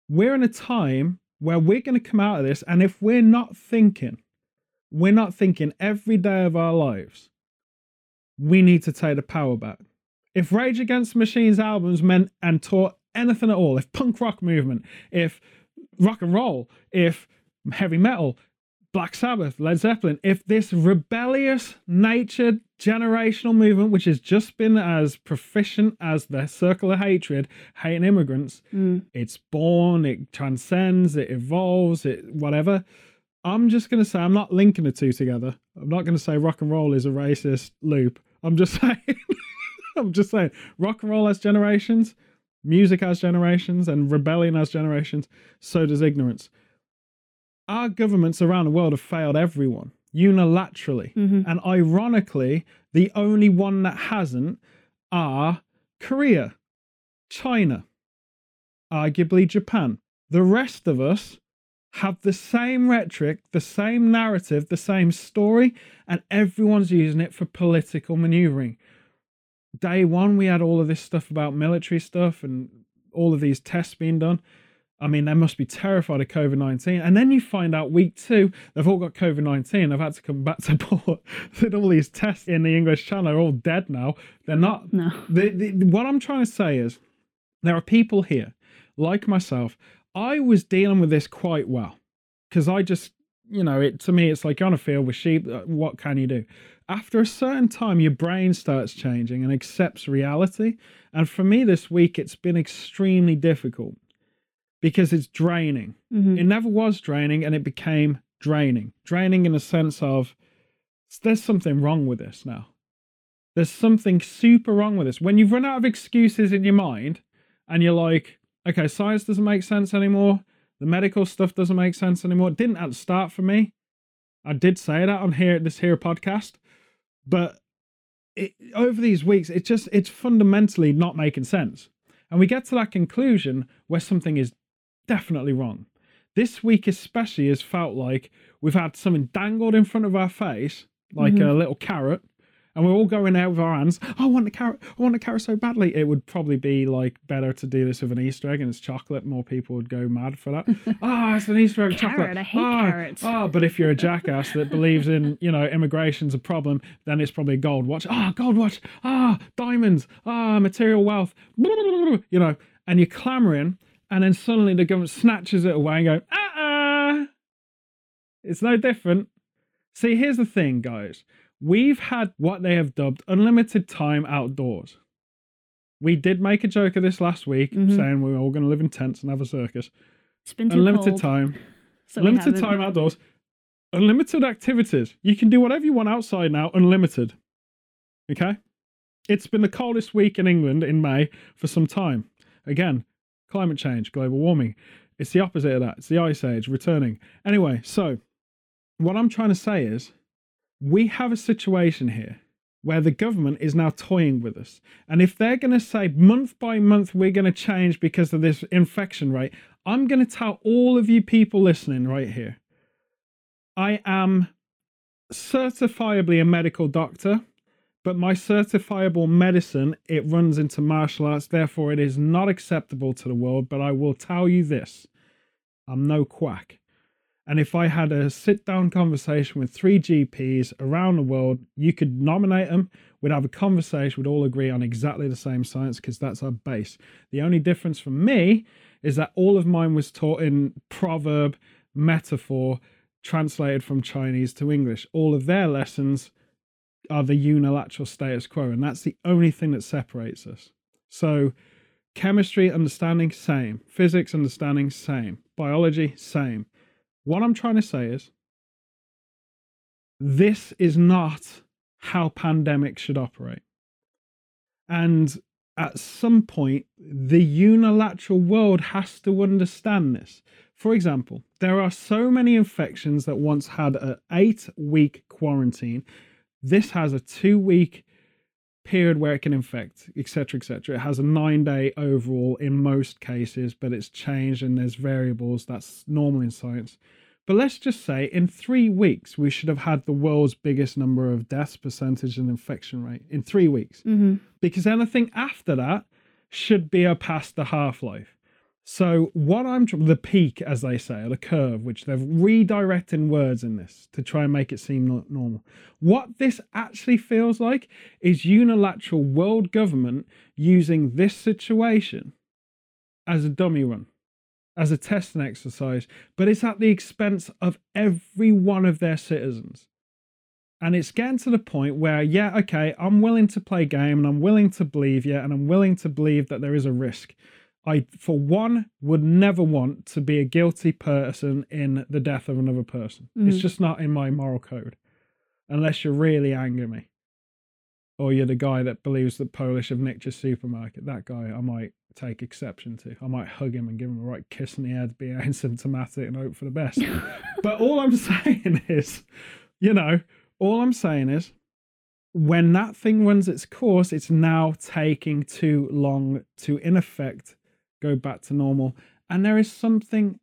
[SPEAKER 2] We're in a time where we're going to come out of this, and if we're not thinking, we're not thinking every day of our lives, we need to take the power back. If Rage Against the Machine's albums meant and taught anything at all, if punk rock movement, if rock and roll, if heavy metal, Black Sabbath, Led Zeppelin, if this rebellious natured generational movement, which has just been as proficient as the circle of hatred, hating immigrants,
[SPEAKER 1] Mm.
[SPEAKER 2] it's born, it transcends, it evolves, it whatever. I'm just going to say, I'm not linking the two together. I'm not going to say rock and roll is a racist loop. I'm just saying, I'm just saying, rock and roll has generations, music has generations, and rebellion has generations. So does ignorance. Our governments around the world have failed everyone unilaterally.
[SPEAKER 1] hmm
[SPEAKER 2] And ironically, the only one that hasn't are Korea, China, arguably Japan. The rest of us have the same rhetoric, the same narrative, the same story, and everyone's using it for political maneuvering. Day one, we had all of this stuff about military stuff and all of these tests being done. I mean, they must be terrified of COVID 19. And then you find out week two, they've all got COVID 19. They've had to come back to port. Did all these tests in the English Channel. They're all dead now. They're not.
[SPEAKER 1] No.
[SPEAKER 2] The, the, what I'm trying to say is there are people here, like myself. I was dealing with this quite well because I just, you know, it to me, it's like you're on a field with sheep. uh, What can you do? After a certain time, your brain starts changing and accepts reality. And for me this week, it's been extremely difficult because it's draining.
[SPEAKER 1] hmm
[SPEAKER 2] It never was draining and it became draining. Draining in the sense of there's something wrong with this now. There's something super wrong with this. When you've run out of excuses in your mind and you're like, okay, science doesn't make sense anymore. The medical stuff doesn't make sense anymore. It didn't at the start for me. I did say that on here at this here podcast, but it, over these weeks, it just it's fundamentally not making sense. And we get to that conclusion where something is definitely wrong. This week, especially, has felt like we've had something dangled in front of our face, like
[SPEAKER 1] Mhm.
[SPEAKER 2] a little carrot, and we're all going out with our hands. Oh, I want the carrot. I want the carrot so badly. It would probably be like better to do this with an Easter egg and it's chocolate. More people would go mad for that. Ah, it's an Easter egg chocolate.
[SPEAKER 1] Carrot, I hate
[SPEAKER 2] Ah,
[SPEAKER 1] carrots.
[SPEAKER 2] Ah, but if you're a jackass that believes in, you know, immigration's a problem, then it's probably a gold watch. Ah, gold watch. Ah, diamonds. Ah, material wealth. You know, and you're clamoring, and then suddenly the government snatches it away and go, ah, ah. It's no different. See, here's the thing, guys. We've had what they have dubbed unlimited time outdoors. We did make a joke of this last week,
[SPEAKER 1] Mhm.
[SPEAKER 2] saying we were all going to live in tents and have a circus.
[SPEAKER 1] It's been
[SPEAKER 2] Unlimited
[SPEAKER 1] cold,
[SPEAKER 2] time
[SPEAKER 1] so we
[SPEAKER 2] time outdoors, unlimited activities. You can do whatever you want outside now, unlimited. Okay? It's been the coldest week in England in May for some time. Again, climate change, global warming. It's the opposite of that. It's the ice age returning. Anyway, so what I'm trying to say is we have a situation here where the government is now toying with us. And if they're going to say month by month we're going to change because of this infection rate, I'm going to tell all of you people listening right here I am certifiably a medical doctor, but my certifiable medicine it runs into martial arts. Therefore, it is not acceptable to the world. But I will tell you this: I'm no quack. And if I had a sit down conversation with three GPs around the world, you could nominate them, we'd have a conversation, we'd all agree on exactly the same science because that's our base. The only difference for me is that all of mine was taught in proverb, metaphor, translated from Chinese to English. All of their lessons are the unilateral status quo, and that's the only thing that separates us. So, chemistry understanding, same. Physics understanding, same. Biology, same what I'm trying to say is this is not how pandemics should operate. And at some point, the unilateral world has to understand this. For example, there are so many infections that once had an eight week quarantine. This has a two week period where it can infect, etc., etc. It has a nine day overall in most cases, but it's changed and there's variables. That's normal in science. But let's just say in three weeks, we should have had the world's biggest number of deaths percentage and infection rate in three weeks.
[SPEAKER 1] Mm-hmm.
[SPEAKER 2] Because anything after that should be a past the half life. So, what I'm the peak, as they say, or the curve, which they're redirecting words in this to try and make it seem not normal. What this actually feels like is unilateral world government using this situation as a dummy run as a testing exercise, but it's at the expense of every one of their citizens. And it's getting to the point where, yeah, okay, I'm willing to play game and I'm willing to believe you, and I'm willing to believe that there is a risk. I, for one, would never want to be a guilty person in the death of another person. Mm-hmm. It's just not in my moral code, unless you really anger me, or you're the guy that believes that Polish have nicked your supermarket. That guy, I might take exception to. I might hug him and give him a right kiss in the head, be asymptomatic and hope for the best. but all I'm saying is, you know, all I'm saying is when that thing runs its course, it's now taking too long to, in effect, go back to normal. And there is something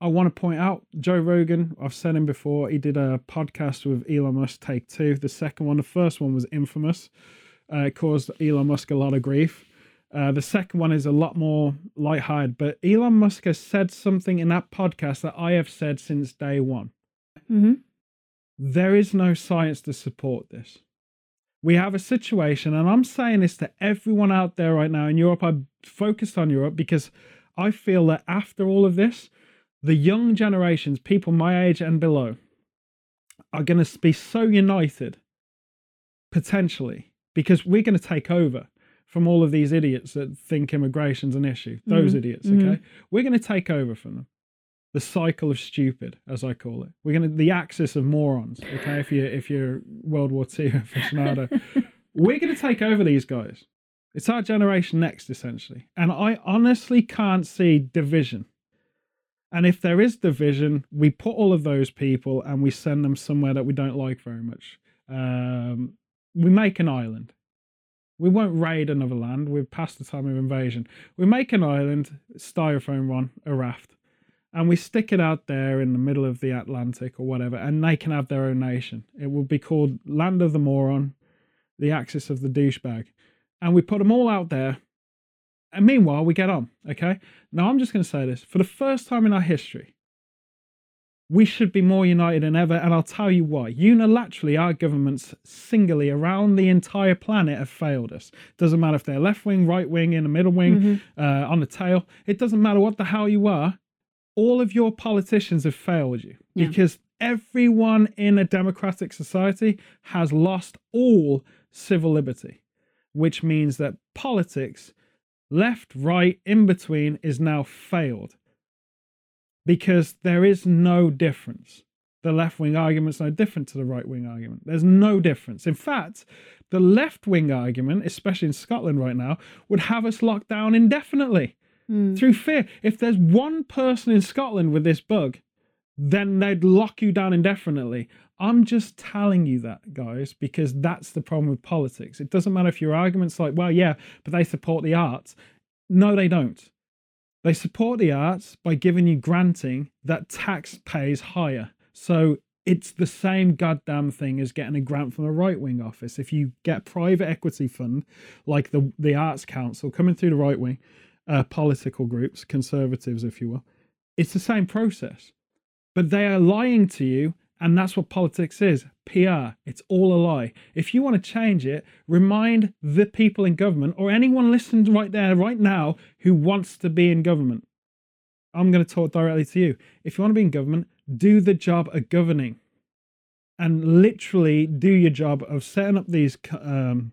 [SPEAKER 2] I want to point out. Joe Rogan, I've said him before, he did a podcast with Elon Musk, Take Two. The second one, the first one was infamous. Uh, it caused Elon Musk a lot of grief uh, the second one is a lot more lighthearted, but Elon Musk has said something in that podcast that I have said since day one.
[SPEAKER 1] Mm-hmm.
[SPEAKER 2] There is no science to support this. We have a situation, and I'm saying this to everyone out there right now in Europe. I'm focused on Europe because I feel that after all of this, the young generations, people my age and below, are going to be so united potentially because we're going to take over from all of these idiots that think immigration's an issue. Those mm. idiots, okay? Mm. We're going to take over from them. The cycle of stupid, as I call it. We're to the axis of morons, okay? If you if you're World War II aficionado, we're to take over these guys. It's our generation next, essentially. And I honestly can't see division. And if there is division, we put all of those people and we send them somewhere that we don't like very much. Um, we make an island we won't raid another land. We're past the time of invasion. We make an island, styrofoam one, a raft, and we stick it out there in the middle of the Atlantic or whatever, and they can have their own nation. It will be called Land of the Moron, the Axis of the Douchebag. And we put them all out there. And meanwhile, we get on. Okay. Now, I'm just going to say this for the first time in our history, we should be more united than ever, and I'll tell you why. Unilaterally, our governments singly around the entire planet have failed us. Doesn't matter if they're left wing, right wing, in the middle wing, mm-hmm. uh, on the tail. It doesn't matter what the hell you are. All of your politicians have failed you yeah. because everyone in a democratic society has lost all civil liberty, which means that politics, left, right, in between, is now failed because there is no difference. The left wing argument is no different to the right wing argument. There's no difference. In fact, the left wing argument, especially in Scotland right now, would have us locked down indefinitely mm. through fear. If there's one person in Scotland with this bug, then they'd lock you down indefinitely. I'm just telling you that, guys, because that's the problem with politics. It doesn't matter if your argument's like, well, yeah, but they support the arts. No, they don't. They support the arts by giving you granting that tax pays higher. So it's the same goddamn thing as getting a grant from a right wing office. If you get private equity fund like the the Arts Council coming through the right wing uh, political groups, conservatives, if you will, it's the same process. But they are lying to you, and that's what politics is PR. It's all a lie. If you want to change it, remind the people in government or anyone listening right there, right now, who wants to be in government. I'm going to talk directly to you. If you want to be in government, do the job of governing and literally do your job of setting up these um,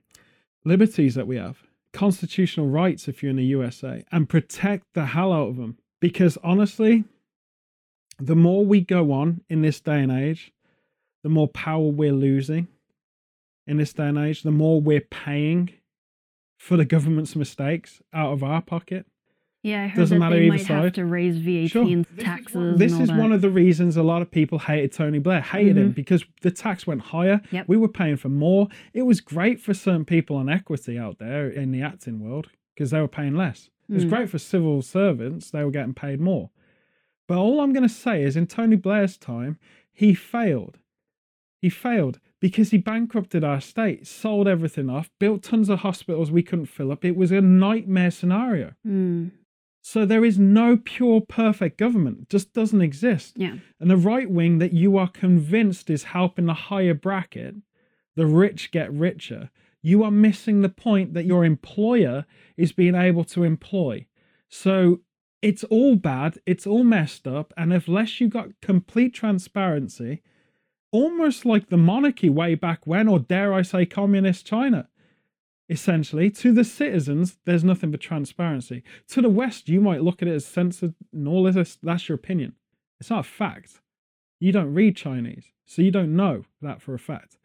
[SPEAKER 2] liberties that we have, constitutional rights if you're in the USA, and protect the hell out of them. Because honestly, the more we go on in this day and age, the more power we're losing in this day and age, the more we're paying for the government's mistakes out of our pocket.
[SPEAKER 1] Yeah, I heard Doesn't that matter they might side. have to raise VAT sure. and taxes.
[SPEAKER 2] This
[SPEAKER 1] and
[SPEAKER 2] is
[SPEAKER 1] that.
[SPEAKER 2] one of the reasons a lot of people hated Tony Blair, hated mm-hmm. him because the tax went higher.
[SPEAKER 1] Yep.
[SPEAKER 2] We were paying for more. It was great for certain people on equity out there in the acting world because they were paying less. It was mm. great for civil servants; they were getting paid more. But all I'm going to say is, in Tony Blair's time, he failed. He failed because he bankrupted our state, sold everything off, built tons of hospitals we couldn't fill up. It was a nightmare scenario.
[SPEAKER 1] Mm.
[SPEAKER 2] So there is no pure perfect government. It just doesn't exist.
[SPEAKER 1] Yeah.
[SPEAKER 2] And the right wing that you are convinced is helping the higher bracket, the rich get richer, you are missing the point that your employer is being able to employ. So it's all bad, it's all messed up, and unless you got complete transparency, almost like the monarchy way back when, or dare I say communist China, essentially. To the citizens, there's nothing but transparency. To the West, you might look at it as censored and all this. That's your opinion. It's not a fact. You don't read Chinese, so you don't know that for a fact.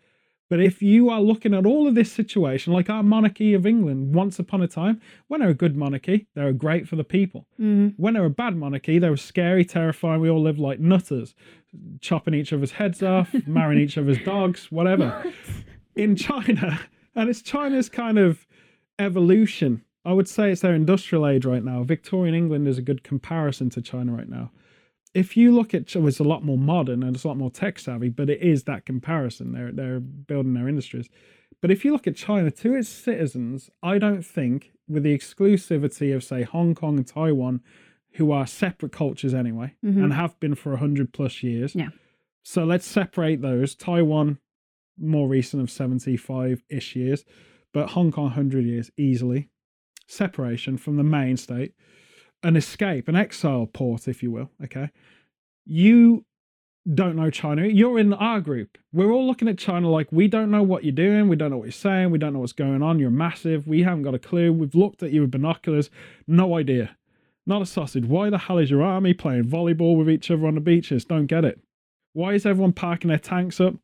[SPEAKER 2] But if you are looking at all of this situation, like our monarchy of England, once upon a time, when they're a good monarchy, they were great for the people.
[SPEAKER 1] Mm-hmm.
[SPEAKER 2] When they're a bad monarchy, they were scary, terrifying. We all lived like nutters, chopping each other's heads off, marrying each other's dogs, whatever. In China, and it's China's kind of evolution. I would say it's their industrial age right now. Victorian England is a good comparison to China right now. If you look at it's a lot more modern and it's a lot more tech savvy, but it is that comparison. They're they're building their industries. But if you look at China, to its citizens, I don't think, with the exclusivity of say Hong Kong and Taiwan, who are separate cultures anyway, mm-hmm. and have been for a hundred plus years.
[SPEAKER 1] Yeah.
[SPEAKER 2] So let's separate those. Taiwan more recent of 75 ish years, but Hong Kong 100 years easily. Separation from the main state, an escape, an exile port, if you will. Okay. You don't know China. You're in our group. We're all looking at China like we don't know what you're doing. We don't know what you're saying. We don't know what's going on. You're massive. We haven't got a clue. We've looked at you with binoculars. No idea. Not a sausage. Why the hell is your army playing volleyball with each other on the beaches? Don't get it. Why is everyone parking their tanks up?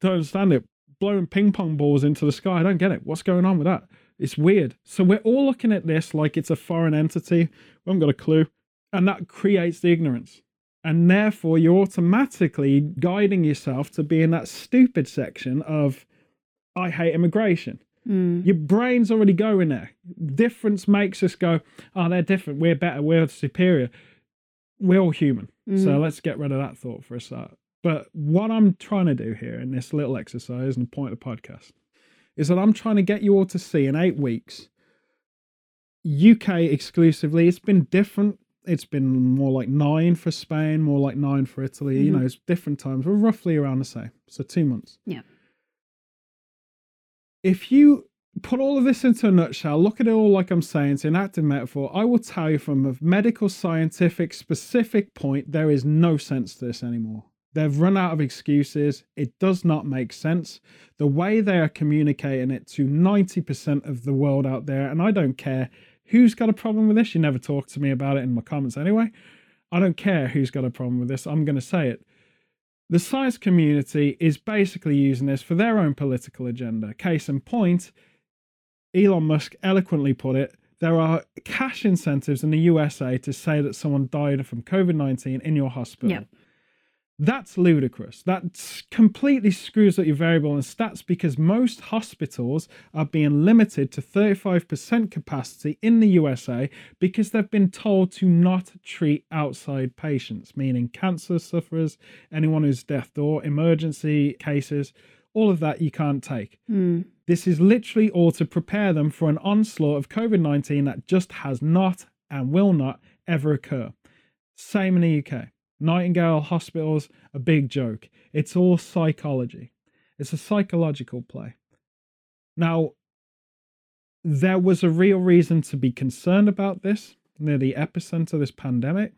[SPEAKER 2] Don't understand it. Blowing ping pong balls into the sky. I don't get it. What's going on with that? It's weird. So we're all looking at this like it's a foreign entity. We haven't got a clue. And that creates the ignorance. And therefore, you're automatically guiding yourself to be in that stupid section of, I hate immigration.
[SPEAKER 1] Mm.
[SPEAKER 2] Your brain's already going there. Difference makes us go, oh, they're different. We're better. We're superior. We're all human. Mm. So let's get rid of that thought for a start. But what I'm trying to do here in this little exercise and point of the podcast is that I'm trying to get you all to see in eight weeks, UK exclusively. It's been different. It's been more like nine for Spain, more like nine for Italy. Mm-hmm. You know, it's different times. We're roughly around the same. So two months.
[SPEAKER 1] Yeah.
[SPEAKER 2] If you put all of this into a nutshell, look at it all like I'm saying, it's an active metaphor. I will tell you from a medical, scientific, specific point, there is no sense to this anymore. They've run out of excuses. It does not make sense. The way they are communicating it to 90% of the world out there, and I don't care who's got a problem with this. You never talk to me about it in my comments anyway. I don't care who's got a problem with this. I'm going to say it. The science community is basically using this for their own political agenda. Case in point, Elon Musk eloquently put it there are cash incentives in the USA to say that someone died from COVID 19 in your hospital. That's ludicrous. That completely screws up your variable and stats because most hospitals are being limited to 35% capacity in the USA because they've been told to not treat outside patients, meaning cancer sufferers, anyone who's death door, emergency cases, all of that you can't take.
[SPEAKER 1] Mm.
[SPEAKER 2] This is literally all to prepare them for an onslaught of COVID 19 that just has not and will not ever occur. Same in the UK. Nightingale hospitals, a big joke. It's all psychology. It's a psychological play. Now, there was a real reason to be concerned about this near the epicenter of this pandemic.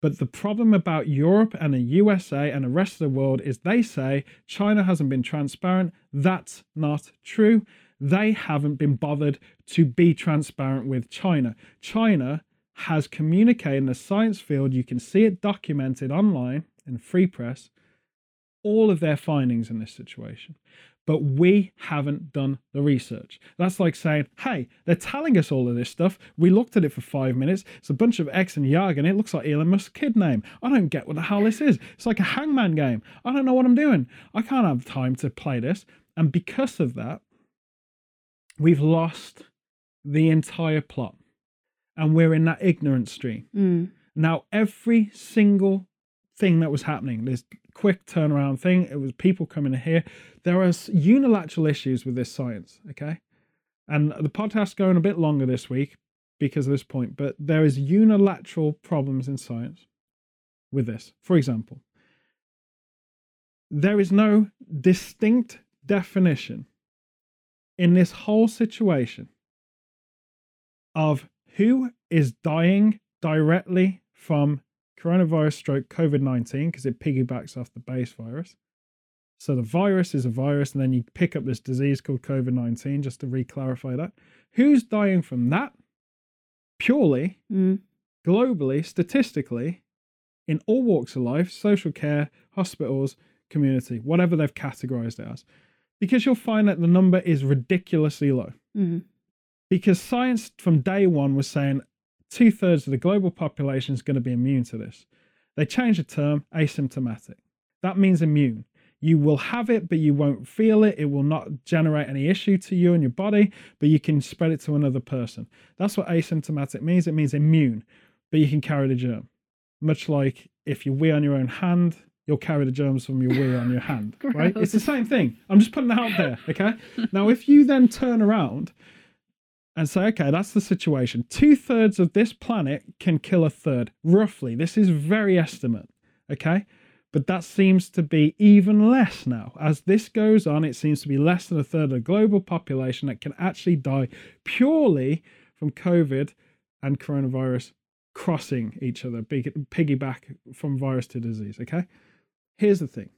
[SPEAKER 2] But the problem about Europe and the USA and the rest of the world is they say China hasn't been transparent. That's not true. They haven't been bothered to be transparent with China. China has communicated in the science field, you can see it documented online in free press, all of their findings in this situation. But we haven't done the research. That's like saying, hey, they're telling us all of this stuff. We looked at it for five minutes. It's a bunch of X and y jargon. It looks like Elon Musk's kid name. I don't get what the hell this is. It's like a hangman game. I don't know what I'm doing. I can't have time to play this. And because of that, we've lost the entire plot and we're in that ignorance stream.
[SPEAKER 1] Mm.
[SPEAKER 2] Now, every single thing that was happening, this quick turnaround thing, it was people coming here. There are unilateral issues with this science, okay? And the podcast's going a bit longer this week because of this point, but there is unilateral problems in science with this. For example, there is no distinct definition in this whole situation of who is dying directly from coronavirus stroke COVID 19 because it piggybacks off the base virus. So the virus is a virus, and then you pick up this disease called COVID 19, just to re clarify that. Who's dying from that? Purely,
[SPEAKER 1] Mm.
[SPEAKER 2] globally, statistically, in all walks of life, social care, hospitals, community, whatever they've categorized it as. Because you'll find that the number is ridiculously low
[SPEAKER 1] Mm.
[SPEAKER 2] Because science from day one was saying two thirds of the global population is going to be immune to this. They changed the term asymptomatic. That means immune. You will have it, but you won't feel it. It will not generate any issue to you and your body, but you can spread it to another person. That's what asymptomatic means. It means immune, but you can carry the germ. Much like if you wee on your own hand, you'll carry the germs from your wee on your hand, right? It's the same thing. I'm just putting it out there, okay? now, if you then turn around and say, okay, that's the situation. Two thirds of this planet can kill a third, roughly. This is very estimate, okay? But that seems to be even less now. As this goes on, it seems to be less than a third of the global population that can actually die purely from COVID and coronavirus crossing each other, piggyback from virus to disease, okay? Here's the thing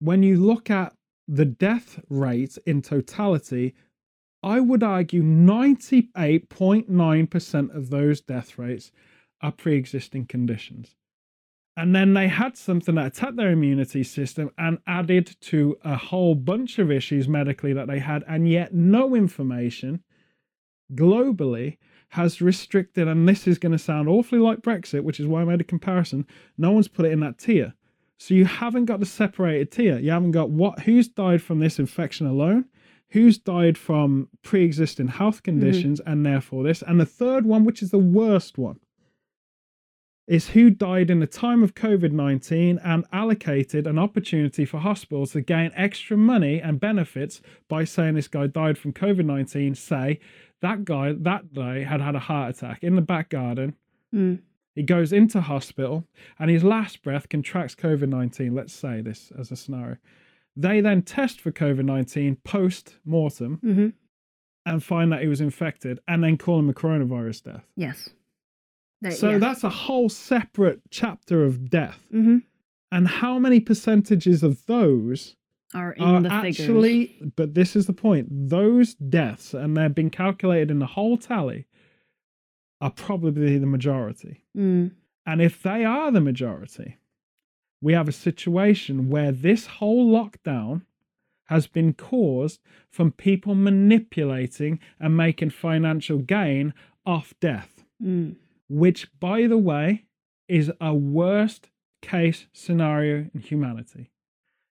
[SPEAKER 2] when you look at the death rate in totality, I would argue 98.9% of those death rates are pre existing conditions. And then they had something that attacked their immunity system and added to a whole bunch of issues medically that they had, and yet no information globally has restricted. And this is going to sound awfully like Brexit, which is why I made a comparison. No one's put it in that tier. So you haven't got the separated tier. You haven't got what who's died from this infection alone, who's died from pre-existing health conditions, and therefore this. And the third one, which is the worst one, is who died in the time of COVID 19 and allocated an opportunity for hospitals to gain extra money and benefits by saying this guy died from COVID 19. Say that guy that day had had a heart attack in the back garden.
[SPEAKER 1] Mm.
[SPEAKER 2] He goes into hospital and his last breath contracts COVID 19. Let's say this as a scenario. They then test for COVID 19 post mortem
[SPEAKER 1] hmm
[SPEAKER 2] and find that he was infected and then call him a coronavirus death.
[SPEAKER 1] Yes. That-
[SPEAKER 2] So that's a whole separate chapter of death.
[SPEAKER 1] Mhm.
[SPEAKER 2] And how many percentages of those
[SPEAKER 1] are in
[SPEAKER 2] are
[SPEAKER 1] the figures.
[SPEAKER 2] actually, but this is the point, those deaths, and they've been calculated in the whole tally, are probably the majority.
[SPEAKER 1] Mm.
[SPEAKER 2] And if they are the majority, we have a situation where this whole lockdown has been caused from people manipulating and making financial gain off death,
[SPEAKER 1] Mm.
[SPEAKER 2] which, by the way, is a worst case scenario in humanity.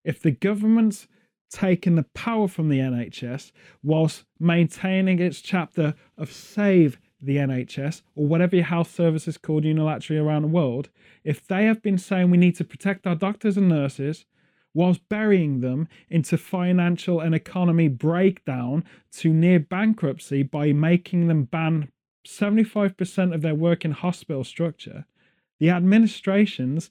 [SPEAKER 2] If the government's taken the power from the NHS whilst maintaining its chapter of save the NHS or whatever your health service is called unilaterally around the world, if they have been saying we need to protect our doctors and nurses whilst burying them into financial and economy breakdown to near bankruptcy by making them ban 75% of their work in hospital structure, the administrations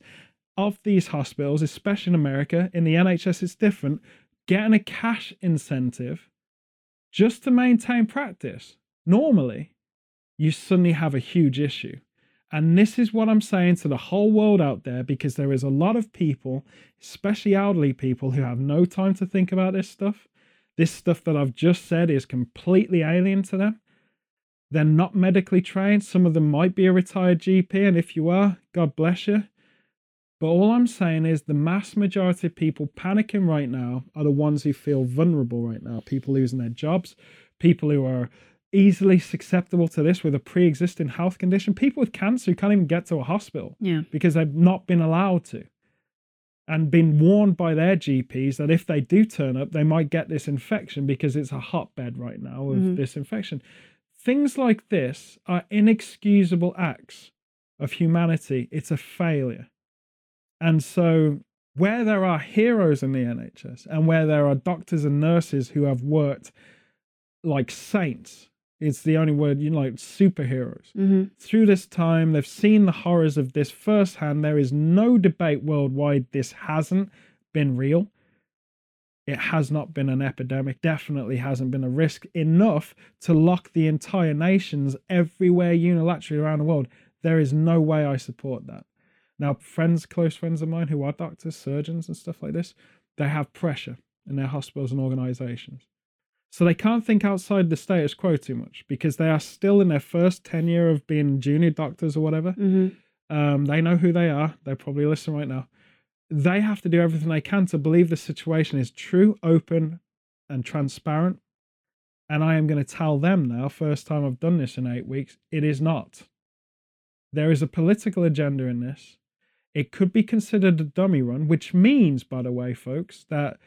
[SPEAKER 2] of these hospitals, especially in America, in the NHS, it's different, getting a cash incentive just to maintain practice. Normally, you suddenly have a huge issue. And this is what I'm saying to the whole world out there because there is a lot of people, especially elderly people, who have no time to think about this stuff. This stuff that I've just said is completely alien to them. They're not medically trained. Some of them might be a retired GP, and if you are, God bless you. But all I'm saying is the mass majority of people panicking right now are the ones who feel vulnerable right now. People losing their jobs, people who are easily susceptible to this with a pre-existing health condition, people with cancer who can't even get to a hospital
[SPEAKER 1] Yeah.
[SPEAKER 2] because they've not been allowed to. And been warned by their GPs that if they do turn up, they might get this infection because it's a hotbed right now of
[SPEAKER 1] Mhm.
[SPEAKER 2] this infection. Things like this are inexcusable acts of humanity. It's a failure. And so, where there are heroes in the NHS and where there are doctors and nurses who have worked like saints, it's the only word, you know, like superheroes.
[SPEAKER 1] hmm
[SPEAKER 2] Through this time, they've seen the horrors of this firsthand. There is no debate worldwide this hasn't been real. It has not been an epidemic, definitely hasn't been a risk enough to lock the entire nations everywhere unilaterally around the world. There is no way I support that. Now, friends, close friends of mine who are doctors, surgeons, and stuff like this, they have pressure in their hospitals and organizations. So they can't think outside the status quo too much because they are still in their first tenure of being junior doctors or whatever.
[SPEAKER 1] hmm
[SPEAKER 2] Um, they know who they are. They probably listen right now. They have to do everything they can to believe the situation is true, open, and transparent. And I am going to tell them now, first time I've done this in eight weeks, it is not. There is a political agenda in this. It could be considered a dummy run, which means, by the way, folks, that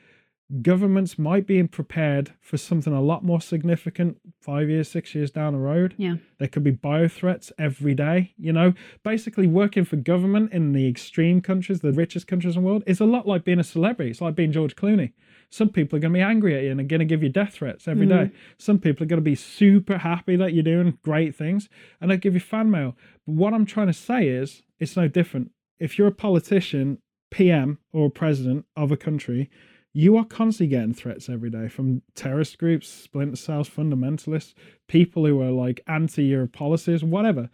[SPEAKER 2] governments might be prepared for something a lot more significant five years, six years down the road.
[SPEAKER 1] Yeah.
[SPEAKER 2] There could be bio threats every day. You know, basically working for government in the extreme countries, the richest countries in the world, is a lot like being a celebrity. It's like being George Clooney. Some people are going to be angry at you and are going to give you death threats every day. Mm. Some people are going to be super happy that you're doing great things and they'll give you fan mail. But what I'm trying to say is, it's no different. If you're a politician, PM, or president of a country, you are constantly getting threats every day from terrorist groups, splinter cells, fundamentalists, people who are like anti your policies, whatever.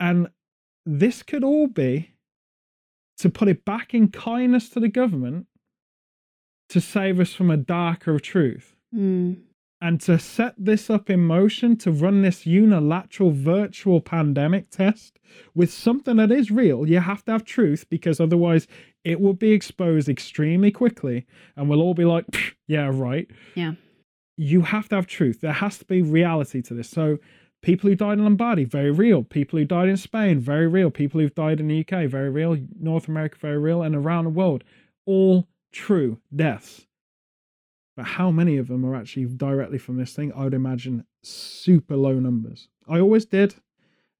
[SPEAKER 2] And this could all be to put it back in kindness to the government to save us from a darker truth
[SPEAKER 1] Mm.
[SPEAKER 2] and to set this up in motion to run this unilateral virtual pandemic test with something that is real you have to have truth because otherwise it will be exposed extremely quickly and we'll all be like yeah right
[SPEAKER 1] Yeah.
[SPEAKER 2] you have to have truth there has to be reality to this so people who died in lombardy very real people who died in spain very real people who've died in the uk very real north america very real and around the world all true deaths but how many of them are actually directly from this thing? I would imagine super low numbers. I always did.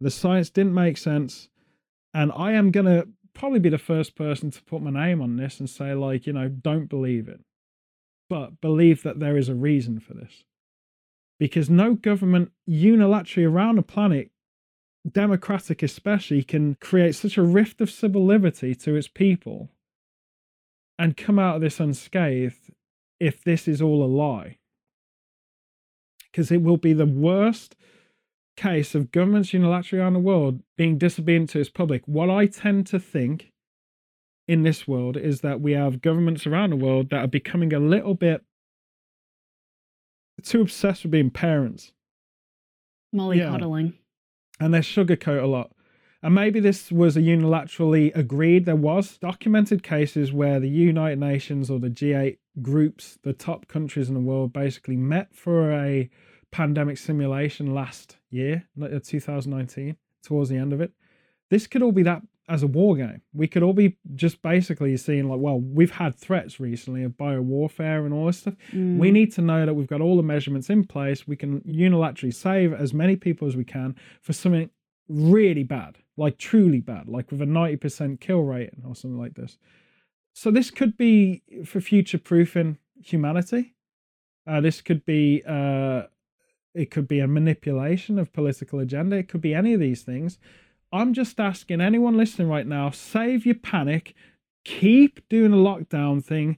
[SPEAKER 2] The science didn't make sense. And I am going to probably be the first person to put my name on this and say, like, you know, don't believe it. But believe that there is a reason for this. Because no government unilaterally around the planet, democratic especially, can create such a rift of civil liberty to its people and come out of this unscathed if this is all a lie. Because it will be the worst case of governments unilaterally around the world being disobedient to its public. What I tend to think in this world is that we have governments around the world that are becoming a little bit too obsessed with being parents
[SPEAKER 1] Mollycoddling.
[SPEAKER 2] and they sugarcoat a lot. And maybe this was a unilaterally agreed. There was documented cases where the United Nations or the G8 groups, the top countries in the world, basically met for a pandemic simulation last year, like, uh, 2019, towards the end of it. This could all be that as a war game. We could all be just basically seeing like, well, we've had threats recently of bio warfare and all this stuff.
[SPEAKER 1] Mm.
[SPEAKER 2] We need to know that we've got all the measurements in place. We can unilaterally save as many people as we can for something really bad, like truly bad, like with a 90% kill rate or something like this. So this could be for future proofing humanity. Uh, this could be uh, it could be a manipulation of political agenda. It could be any of these things. I'm just asking anyone listening right now, save your panic, keep doing the lockdown thing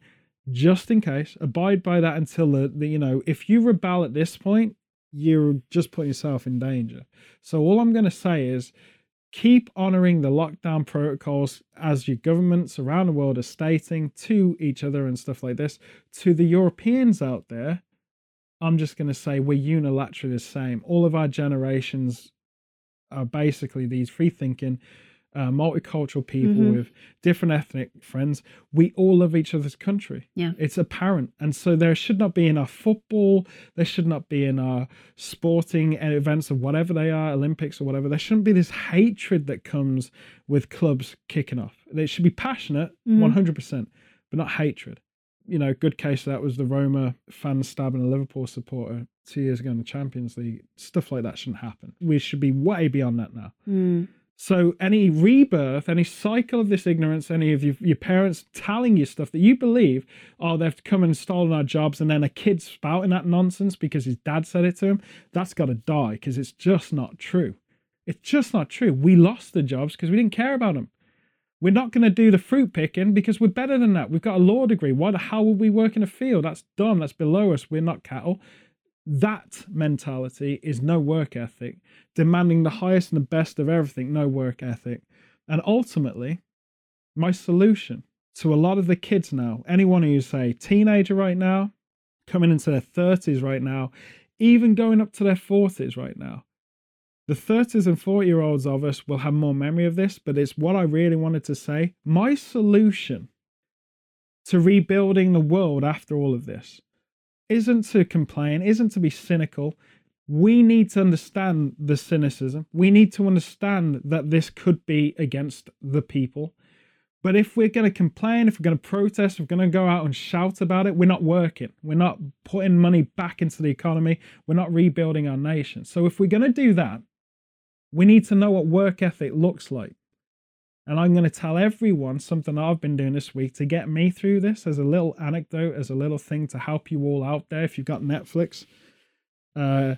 [SPEAKER 2] just in case. Abide by that until the, the you know, if you rebel at this point, you're just putting yourself in danger. So all I'm going to say is keep honoring the lockdown protocols as your governments around the world are stating to each other and stuff like this. To the Europeans out there, I'm just going to say we're unilaterally the same. All of our generations are basically these free thinking, uh, multicultural people
[SPEAKER 1] Mhm.
[SPEAKER 2] with different ethnic friends. We all love each other's country.
[SPEAKER 1] Yeah.
[SPEAKER 2] It's apparent. And so there should not be in our football, there should not be in our sporting events of whatever they are, Olympics or whatever. There shouldn't be this hatred that comes with clubs kicking off. They should be passionate,
[SPEAKER 1] Mhm.
[SPEAKER 2] 100%, but not hatred you know, good case that was the Roma fan stabbing a Liverpool supporter two years ago in the Champions League. Stuff like that shouldn't happen. We should be way beyond that now.
[SPEAKER 1] Mm.
[SPEAKER 2] So any rebirth, any cycle of this ignorance, any of your, your parents telling you stuff that you believe, oh, they've come and stolen our jobs, and then a kid spouting that nonsense because his dad said it to him, that's got to die because it's just not true. It's just not true. We lost the jobs because we didn't care about them. We're not going to do the fruit picking because we're better than that. We've got a law degree. Why the hell would we work in a field? That's dumb. That's below us. We're not cattle. That mentality is no work ethic, demanding the highest and the best of everything, no work ethic. And ultimately, my solution to a lot of the kids now, anyone who's a teenager right now, coming into their 30s right now, even going up to their 40s right now, the 30s and 40 year olds of us will have more memory of this, but it's what I really wanted to say. My solution to rebuilding the world after all of this isn't to complain, isn't to be cynical. We need to understand the cynicism. We need to understand that this could be against the people. But if we're going to complain, if we're going to protest, if we're going to go out and shout about it, we're not working. We're not putting money back into the economy. We're not rebuilding our nation. So if we're going to do that, we need to know what work ethic looks like. And I'm going to tell everyone something I've been doing this week to get me through this as a little anecdote, as a little thing to help you all out there. If you've got Netflix, uh,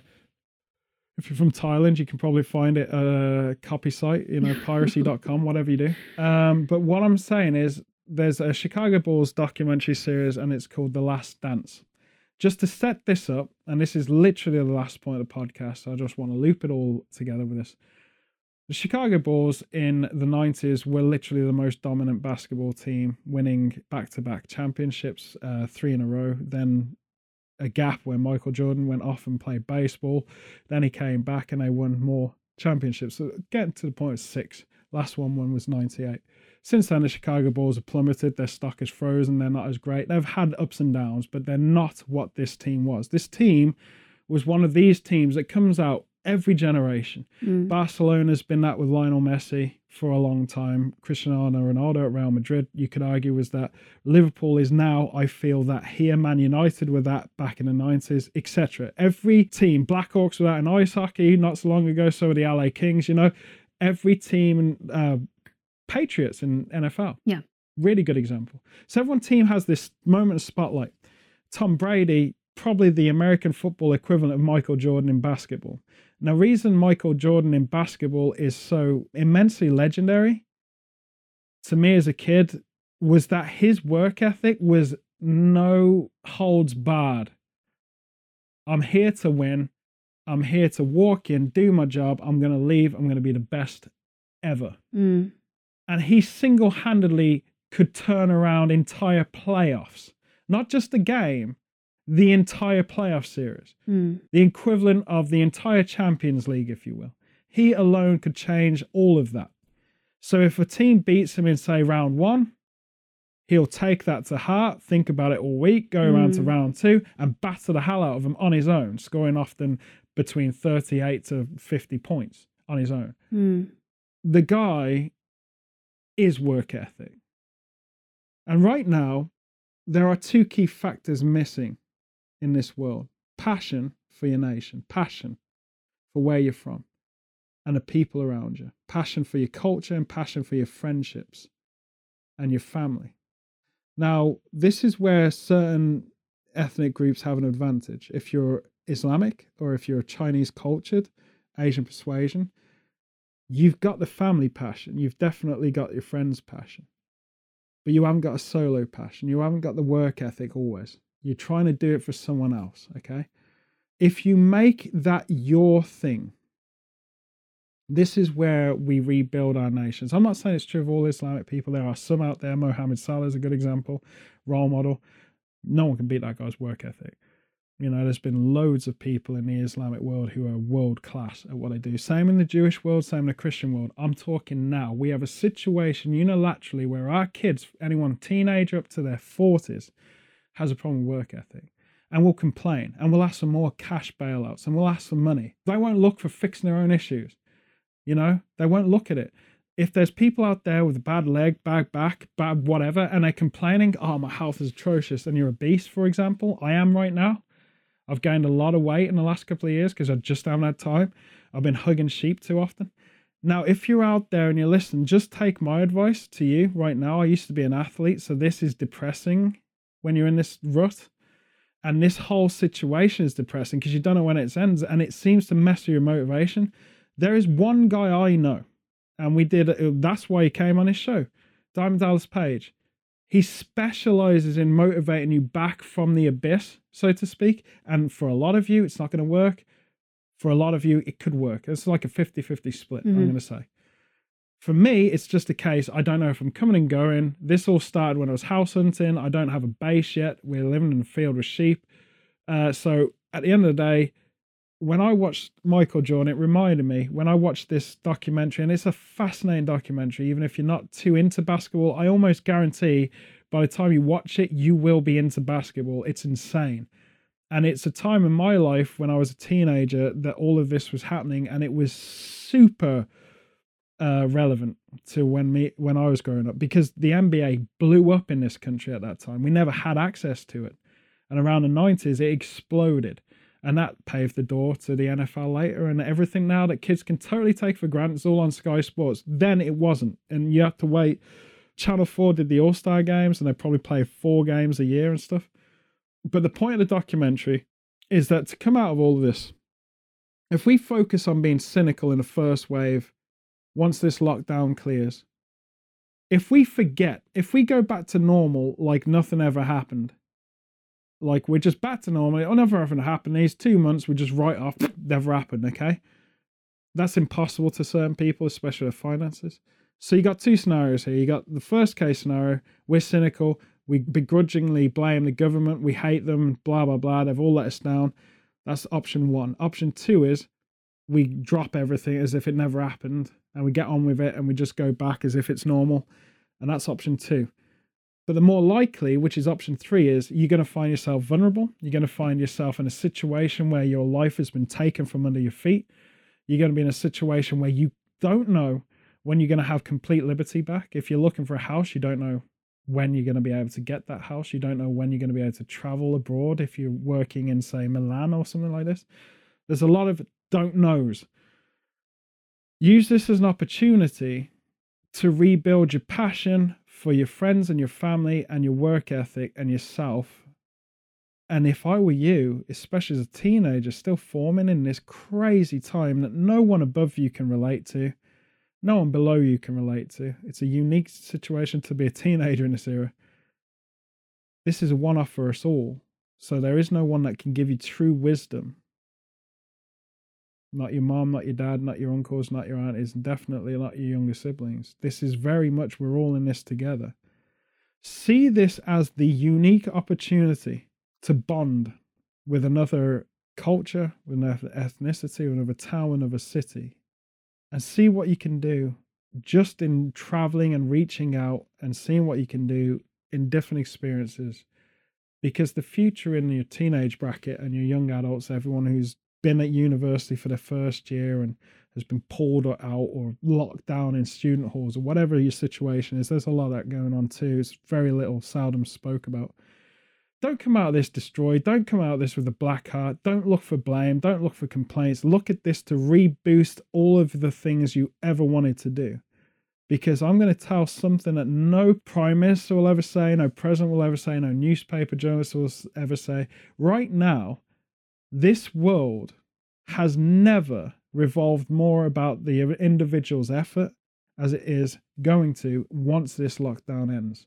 [SPEAKER 2] if you're from Thailand, you can probably find it a copy site, you know, piracy.com, whatever you do. Um, but what I'm saying is there's a Chicago Bulls documentary series and it's called The Last Dance. Just to set this up, and this is literally the last point of the podcast, so I just want to loop it all together with this. The Chicago Bulls in the 90s were literally the most dominant basketball team, winning back to back championships, uh, three in a row. Then a gap where Michael Jordan went off and played baseball. Then he came back and they won more championships. So getting to the point of six. Last one, one was 98. Since then, the Chicago Bulls have plummeted. Their stock is frozen. They're not as great. They've had ups and downs, but they're not what this team was. This team was one of these teams that comes out every generation.
[SPEAKER 1] Mm.
[SPEAKER 2] Barcelona's been that with Lionel Messi for a long time. Cristiano Ronaldo at Real Madrid, you could argue, was that. Liverpool is now, I feel, that here. Man United were that back in the 90s, etc. Every team, Blackhawks were that in ice hockey not so long ago, so were the LA Kings, you know. Every team, uh, Patriots in NFL.
[SPEAKER 1] Yeah.
[SPEAKER 2] Really good example. So every team has this moment of spotlight. Tom Brady, probably the American football equivalent of Michael Jordan in basketball. Now, reason Michael Jordan in basketball is so immensely legendary to me as a kid was that his work ethic was no holds barred. I'm here to win. I'm here to walk in, do my job. I'm going to leave. I'm going to be the best ever.
[SPEAKER 1] Mm.
[SPEAKER 2] And he single handedly could turn around entire playoffs, not just a game, the entire playoff series
[SPEAKER 1] Mm.
[SPEAKER 2] the equivalent of the entire Champions League, if you will. He alone could change all of that. So if a team beats him in, say, round one, he'll take that to heart, think about it all week, go around to
[SPEAKER 1] Mm.
[SPEAKER 2] round two, and batter the hell out of them on his own, scoring often between 38 to 50 points on his own.
[SPEAKER 1] Mm.
[SPEAKER 2] The guy is work ethic. And right now, there are two key factors missing in this world passion for your nation, passion for where you're from and the people around you, passion for your culture and passion for your friendships and your family. Now, this is where certain ethnic groups have an advantage. If you're Islamic or if you're Chinese cultured, Asian persuasion, you've got the family passion, you've definitely got your friends' passion, but you haven't got a solo passion, you haven't got the work ethic always. You're trying to do it for someone else, okay? If you make that your thing, this is where we rebuild our nations. I'm not saying it's true of all Islamic people. There are some out there. Mohammed Salah is a good example, role model. No one can beat that guy's work ethic. You know, there's been loads of people in the Islamic world who are world class at what they do. Same in the Jewish world, same in the Christian world. I'm talking now. We have a situation unilaterally where our kids, anyone teenager up to their 40s, has a problem with work ethic and we'll complain and we'll ask for more cash bailouts and we'll ask for money. They won't look for fixing their own issues. You know, they won't look at it. If there's people out there with a bad leg, bad back, bad whatever, and they're complaining, oh, my health is atrocious, and you're obese, for example, I am right now. I've gained a lot of weight in the last couple of years because I just haven't had time. I've been hugging sheep too often. Now, if you're out there and you're listening, just take my advice to you right now. I used to be an athlete, so this is depressing when you're in this rut. And this whole situation is depressing because you don't know when it ends and it seems to mess with your motivation. There is one guy I know, and we did, uh, that's why he came on his show, Diamond Dallas Page. He specializes in motivating you back from the abyss, so to speak. And for a lot of you, it's not going to work. For a lot of you, it could work. It's like a 50 50 split, mm-hmm. I'm going to say. For me, it's just a case I don't know if I'm coming and going. This all started when I was house hunting. I don't have a base yet. We're living in a field with sheep. Uh, so at the end of the day, when I watched Michael Jordan, it reminded me when I watched this documentary, and it's a fascinating documentary, even if you're not too into basketball, I almost guarantee by the time you watch it, you will be into basketball. It's insane. And it's a time in my life when I was a teenager that all of this was happening, and it was super uh, relevant to when me when I was growing up because the NBA blew up in this country at that time. We never had access to it, and around the nineties, it exploded and that paved the door to the NFL later and everything now that kids can totally take for granted. It's all on Sky Sports. Then it wasn't, and you had to wait. Channel 4 did the All Star games and they probably play four games a year and stuff. But the point of the documentary is that to come out of all of this, if we focus on being cynical in the first wave, once this lockdown clears, if we forget, if we go back to normal like nothing ever happened, like we're just back to normal. It'll never ever happen. These two months we just write off. Never happened. Okay, that's impossible to certain people, especially with finances. So you got two scenarios here. You got the first case scenario. We're cynical. We begrudgingly blame the government. We hate them. Blah blah blah. They've all let us down. That's option one. Option two is we drop everything as if it never happened and we get on with it and we just go back as if it's normal. And that's option two. But the more likely, which is option three, is you're going to find yourself vulnerable. You're going to find yourself in a situation where your life has been taken from under your feet. You're going to be in a situation where you don't know when you're going to have complete liberty back. If you're looking for a house, you don't know when you're going to be able to get that house. You don't know when you're going to be able to travel abroad if you're working in, say, Milan or something like this. There's a lot of don't knows. Use this as an opportunity to rebuild your passion for your friends and your family and your work ethic and yourself. And if I were you, especially as a teenager, still forming in this crazy time that no one above you can relate to, no one below you can relate to, it's a unique situation to be a teenager in this era. This is a one off for us all. So there is no one that can give you true wisdom not your mom, not your dad, not your uncles, not your aunties, and definitely not your younger siblings. This is very much we're all in this together. See this as the unique opportunity to bond with another culture, with another ethnicity, with another town, another city, and see what you can do just in traveling and reaching out and seeing what you can do in different experiences. Because the future in your teenage bracket and your young adults, everyone who's been at university for the first year and has been pulled out or locked down in student halls or whatever your situation is. There's a lot of that going on too. It's very little, seldom spoke about. Don't come out of this destroyed. Don't come out of this with a black heart. Don't look for blame. Don't look for complaints. Look at this to reboost all of the things you ever wanted to do. Because I'm going to tell something that no prime minister will ever say, no president will ever say, no newspaper journalist will ever say. Right now, this world has never revolved more about the individual's effort as it is going to once this lockdown ends.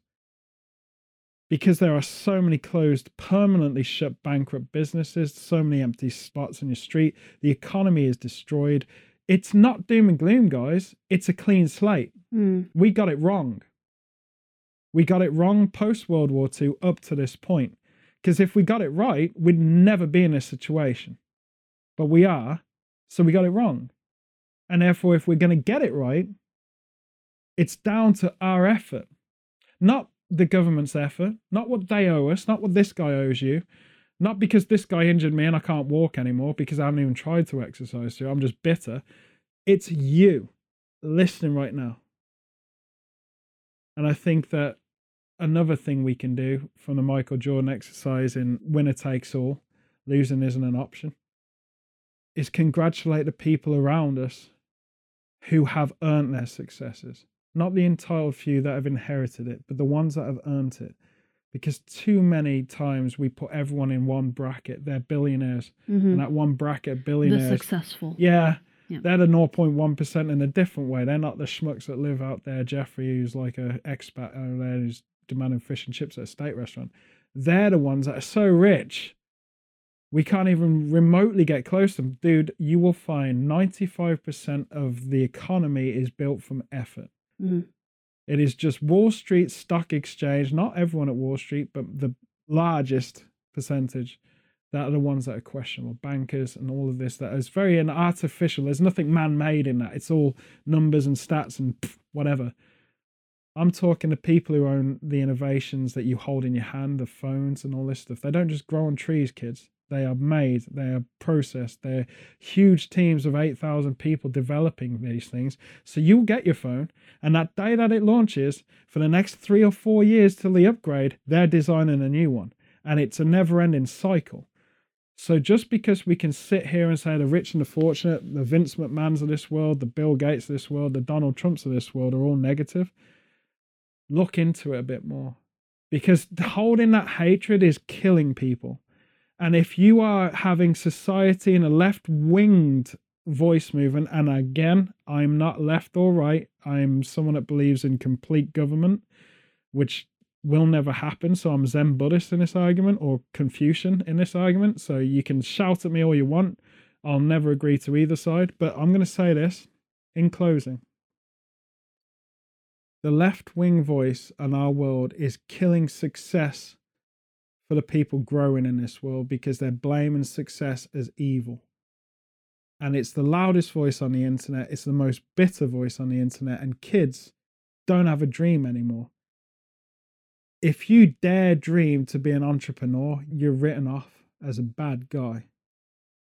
[SPEAKER 2] Because there are so many closed, permanently shut, bankrupt businesses, so many empty spots on your street, the economy is destroyed. It's not doom and gloom, guys. It's a clean slate.
[SPEAKER 1] Mm.
[SPEAKER 2] We got it wrong. We got it wrong post World War II up to this point. Because if we got it right, we'd never be in this situation. But we are, so we got it wrong. And therefore, if we're going to get it right, it's down to our effort, not the government's effort, not what they owe us, not what this guy owes you, not because this guy injured me and I can't walk anymore because I haven't even tried to exercise. So I'm just bitter. It's you listening right now. And I think that another thing we can do from the Michael Jordan exercise in winner takes all, losing isn't an option, is congratulate the people around us who have earned their successes. Not the entitled few that have inherited it, but the ones that have earned it. Because too many times we put everyone in one bracket. They're billionaires.
[SPEAKER 1] Mhm.
[SPEAKER 2] And that one bracket, billionaires.
[SPEAKER 1] successful.
[SPEAKER 2] Yeah.
[SPEAKER 1] Yeah.
[SPEAKER 2] They're the 0.1% in a different way. They're not the schmucks that live out there. Jeffrey, who's like a expat over there who's demanding fish and chips at a state restaurant. They're the ones that are so rich. We can't even remotely get close to them. Dude, you will find 95% of the economy is built from effort.
[SPEAKER 1] Mhm.
[SPEAKER 2] It is just Wall Street Stock Exchange, not everyone at Wall Street, but the largest percentage that are the ones that are questionable. Bankers and all of this that is very an artificial. There's nothing man made in that. It's all numbers and stats and whatever. I'm talking to people who own the innovations that you hold in your hand, the phones and all this stuff. They don't just grow on trees, kids. They are made, they are processed. They're huge teams of 8,000 people developing these things. So you'll get your phone, and that day that it launches, for the next three or four years till the upgrade, they're designing a new one. And it's a never ending cycle. So just because we can sit here and say the rich and the fortunate, the Vince McMahons of this world, the Bill Gates of this world, the Donald Trumps of this world are all negative, look into it a bit more. Because holding that hatred is killing people. And if you are having society in a left winged voice movement, and again, I'm not left or right, I'm someone that believes in complete government, which will never happen. So I'm Zen Buddhist in this argument or Confucian in this argument. So you can shout at me all you want. I'll never agree to either side. But I'm going to say this in closing. The left wing voice in our world is killing success for the people growing in this world because they're blaming success as evil. And it's the loudest voice on the internet, it's the most bitter voice on the internet, and kids don't have a dream anymore. If you dare dream to be an entrepreneur, you're written off as a bad guy.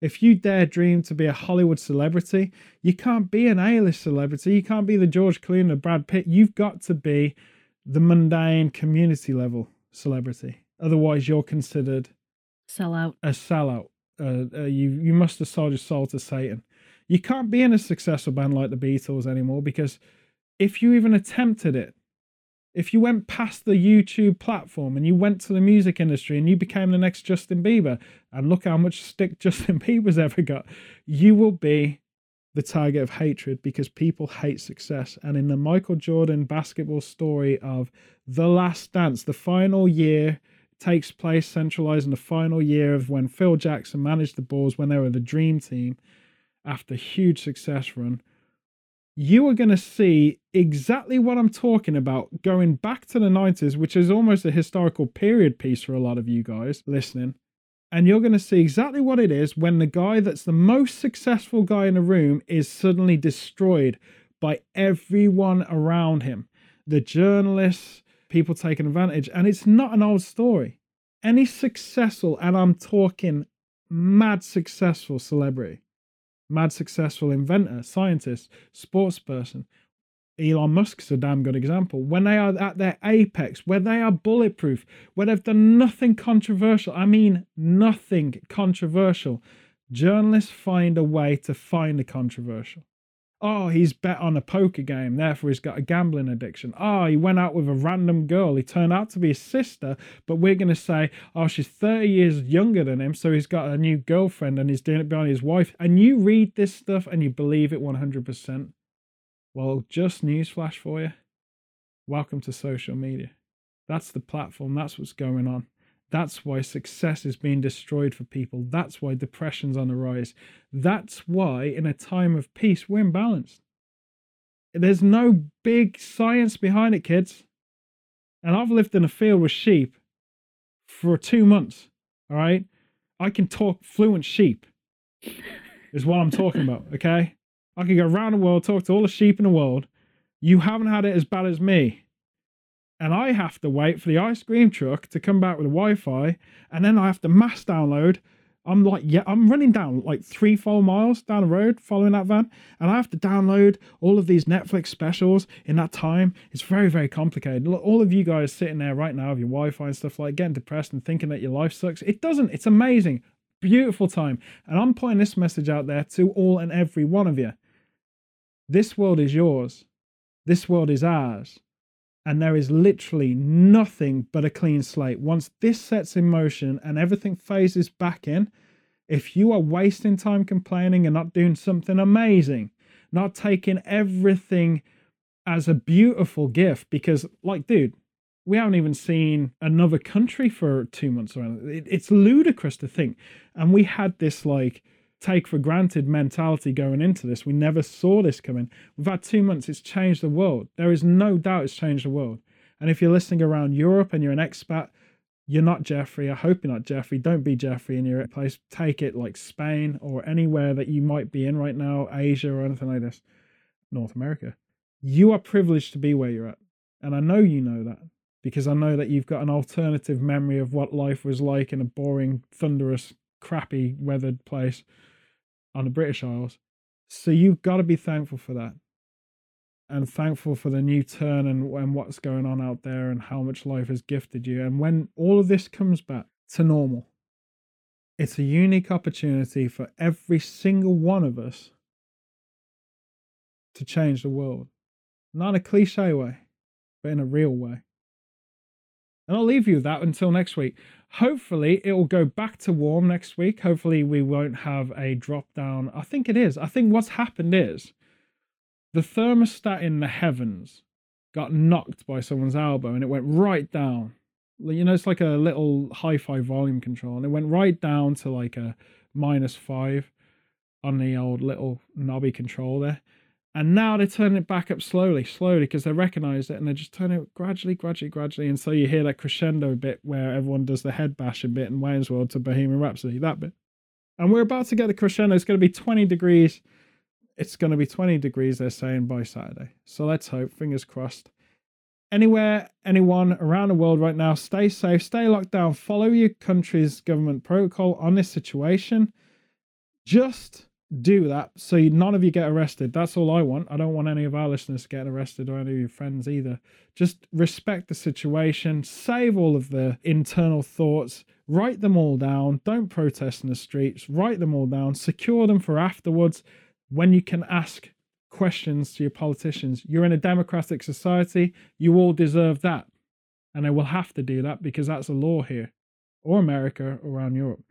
[SPEAKER 2] If you dare dream to be a Hollywood celebrity, you can't be an A-list celebrity. You can't be the George Clooney or Brad Pitt. You've got to be the mundane community level celebrity. Otherwise, you're considered
[SPEAKER 1] Sell out.
[SPEAKER 2] a sellout. Uh, uh, you you must have sold your soul to Satan. You can't be in a successful band like the Beatles anymore because if you even attempted it, if you went past the YouTube platform and you went to the music industry and you became the next Justin Bieber, and look how much stick Justin Bieber's ever got, you will be the target of hatred because people hate success. And in the Michael Jordan basketball story of The Last Dance, the final year takes place centralized in the final year of when Phil Jackson managed the Bulls when they were the dream team after huge success run. You are going to see exactly what I'm talking about going back to the 90s, which is almost a historical period piece for a lot of you guys listening. And you're going to see exactly what it is when the guy that's the most successful guy in the room is suddenly destroyed by everyone around him. The journalists, people taking advantage. And it's not an old story. Any successful, and I'm talking mad successful celebrity, mad successful inventor, scientist, sports person. Elon Musk's a damn good example. When they are at their apex, where they are bulletproof, where they've done nothing controversial, I mean nothing controversial, journalists find a way to find the controversial. Oh, he's bet on a poker game, therefore he's got a gambling addiction. Oh, he went out with a random girl. He turned out to be his sister, but we're going to say, oh, she's 30 years younger than him, so he's got a new girlfriend and he's doing it behind his wife. And you read this stuff and you believe it 100%. Well, just newsflash for you. Welcome to social media. That's the platform, that's what's going on. That's why success is being destroyed for people. That's why depression's on the rise. That's why, in a time of peace, we're imbalanced. There's no big science behind it, kids. And I've lived in a field with sheep for two months. All right. I can talk fluent sheep, is what I'm talking about. Okay. I can go around the world, talk to all the sheep in the world. You haven't had it as bad as me and I have to wait for the ice cream truck to come back with Wi-Fi, and then I have to mass download. I'm like, yeah, I'm running down like three, four miles down the road following that van, and I have to download all of these Netflix specials in that time. It's very, very complicated. All of you guys sitting there right now with your Wi-Fi and stuff like getting depressed and thinking that your life sucks. It doesn't. It's amazing, beautiful time, and I'm putting this message out there to all and every one of you. This world is yours. This world is ours and there is literally nothing but a clean slate. Once this sets in motion and everything phases back in, if you are wasting time complaining and not doing something amazing, not taking everything as a beautiful gift, because, like, dude, we haven't even seen another country for two months around. It's ludicrous to think. And we had this, like, take for granted mentality going into this. We never saw this coming. We've had two months, it's changed the world. There is no doubt it's changed the world. And if you're listening around Europe and you're an expat, you're not Jeffrey. I hope you're not Jeffrey. Don't be Jeffrey in your place. Take it like Spain or anywhere that you might be in right now, Asia or anything like this, North America. You are privileged to be where you're at. And I know you know that because I know that you've got an alternative memory of what life was like in a boring, thunderous, crappy weathered place on the British Isles. So you've got to be thankful for that. And thankful for the new turn and, and what's going on out there and how much life has gifted you. And when all of this comes back to normal, it's a unique opportunity for every single one of us to change the world. Not a cliche way, but in a real way. And I'll leave you with that until next week. Hopefully, it will go back to warm next week. Hopefully, we won't have a drop down. I think it is. I think what's happened is the thermostat in the heavens got knocked by someone's elbow and it went right down. You know, it's like a little hi fi volume control, and it went right down to like a minus five on the old little knobby control there. And now they're turning it back up slowly, slowly, because they recognize it and they're just turning it gradually, gradually, gradually. And so you hear that crescendo bit where everyone does the head bashing bit in Wayne's World to Bohemian Rhapsody, that bit. And we're about to get the crescendo. It's going to be 20 degrees. It's going to be 20 degrees, they're saying, by Saturday. So let's hope, fingers crossed. Anywhere, anyone around the world right now, stay safe, stay locked down, follow your country's government protocol on this situation. Just do that so none of you get arrested. That's all I want. I don't want any of our listeners getting arrested or any of your friends either. Just respect the situation, save all of the internal thoughts, write them all down. Don't protest in the streets, write them all down, secure them for afterwards when you can ask questions to your politicians. You're in a democratic society, you all deserve that. And they will have to do that because that's a law here, or America, or around Europe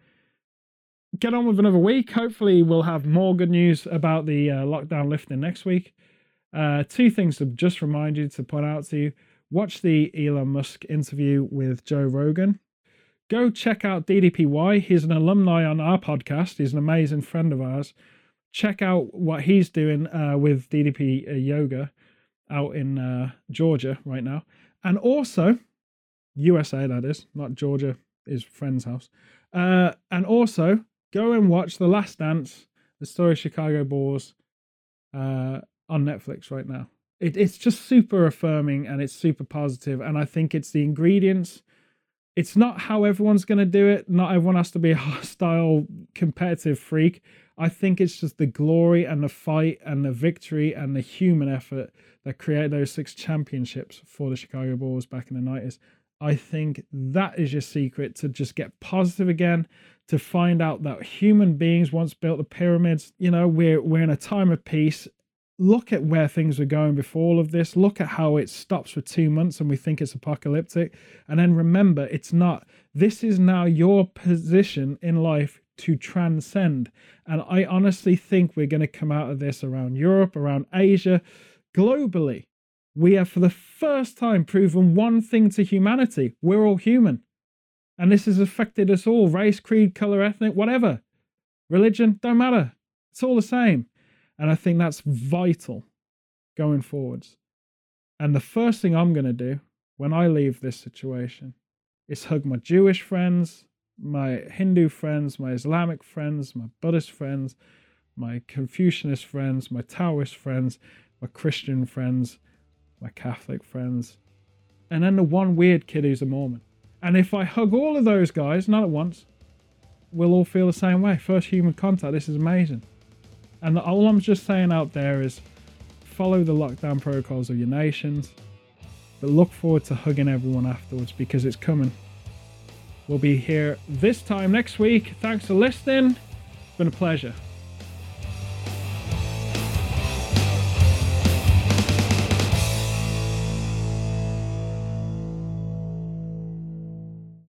[SPEAKER 2] get on with another week. Hopefully, we'll have more good news about the uh, lockdown lifting next week. Uh, two things to just remind you to point out to you watch the Elon Musk interview with Joe Rogan. Go check out DDPY. He's an alumni on our podcast, he's an amazing friend of ours. Check out what he's doing uh, with DDP uh, Yoga out in uh, Georgia right now. And also, USA, that is, not Georgia, his friend's house. Uh, and also, go and watch The Last Dance, the story of Chicago Bulls, uh, on Netflix right now. It, it's just super affirming and it's super positive, and I think it's the ingredients. It's not how everyone's going to do it. Not everyone has to be a hostile, competitive freak. I think it's just the glory and the fight and the victory and the human effort that created those six championships for the Chicago Bulls back in the 90s. I think that is your secret to just get positive again, to find out that human beings once built the pyramids. You know, we're we're in a time of peace. Look at where things were going before all of this. Look at how it stops for two months and we think it's apocalyptic. And then remember, it's not. This is now your position in life to transcend. And I honestly think we're going to come out of this around Europe, around Asia, globally. We have for the first time proven one thing to humanity we're all human. And this has affected us all race, creed, color, ethnic, whatever. Religion, don't matter. It's all the same. And I think that's vital going forwards. And the first thing I'm going to do when I leave this situation is hug my Jewish friends, my Hindu friends, my Islamic friends, my Buddhist friends, my Confucianist friends, my Taoist friends, my Christian friends, my Catholic friends, and then the one weird kid who's a Mormon. And if I hug all of those guys, not at once, we'll all feel the same way. First human contact. This is amazing. And all I'm just saying out there is follow the lockdown protocols of your nations, but look forward to hugging everyone afterwards because it's coming. We'll be here this time next week. Thanks for listening. It's been a pleasure.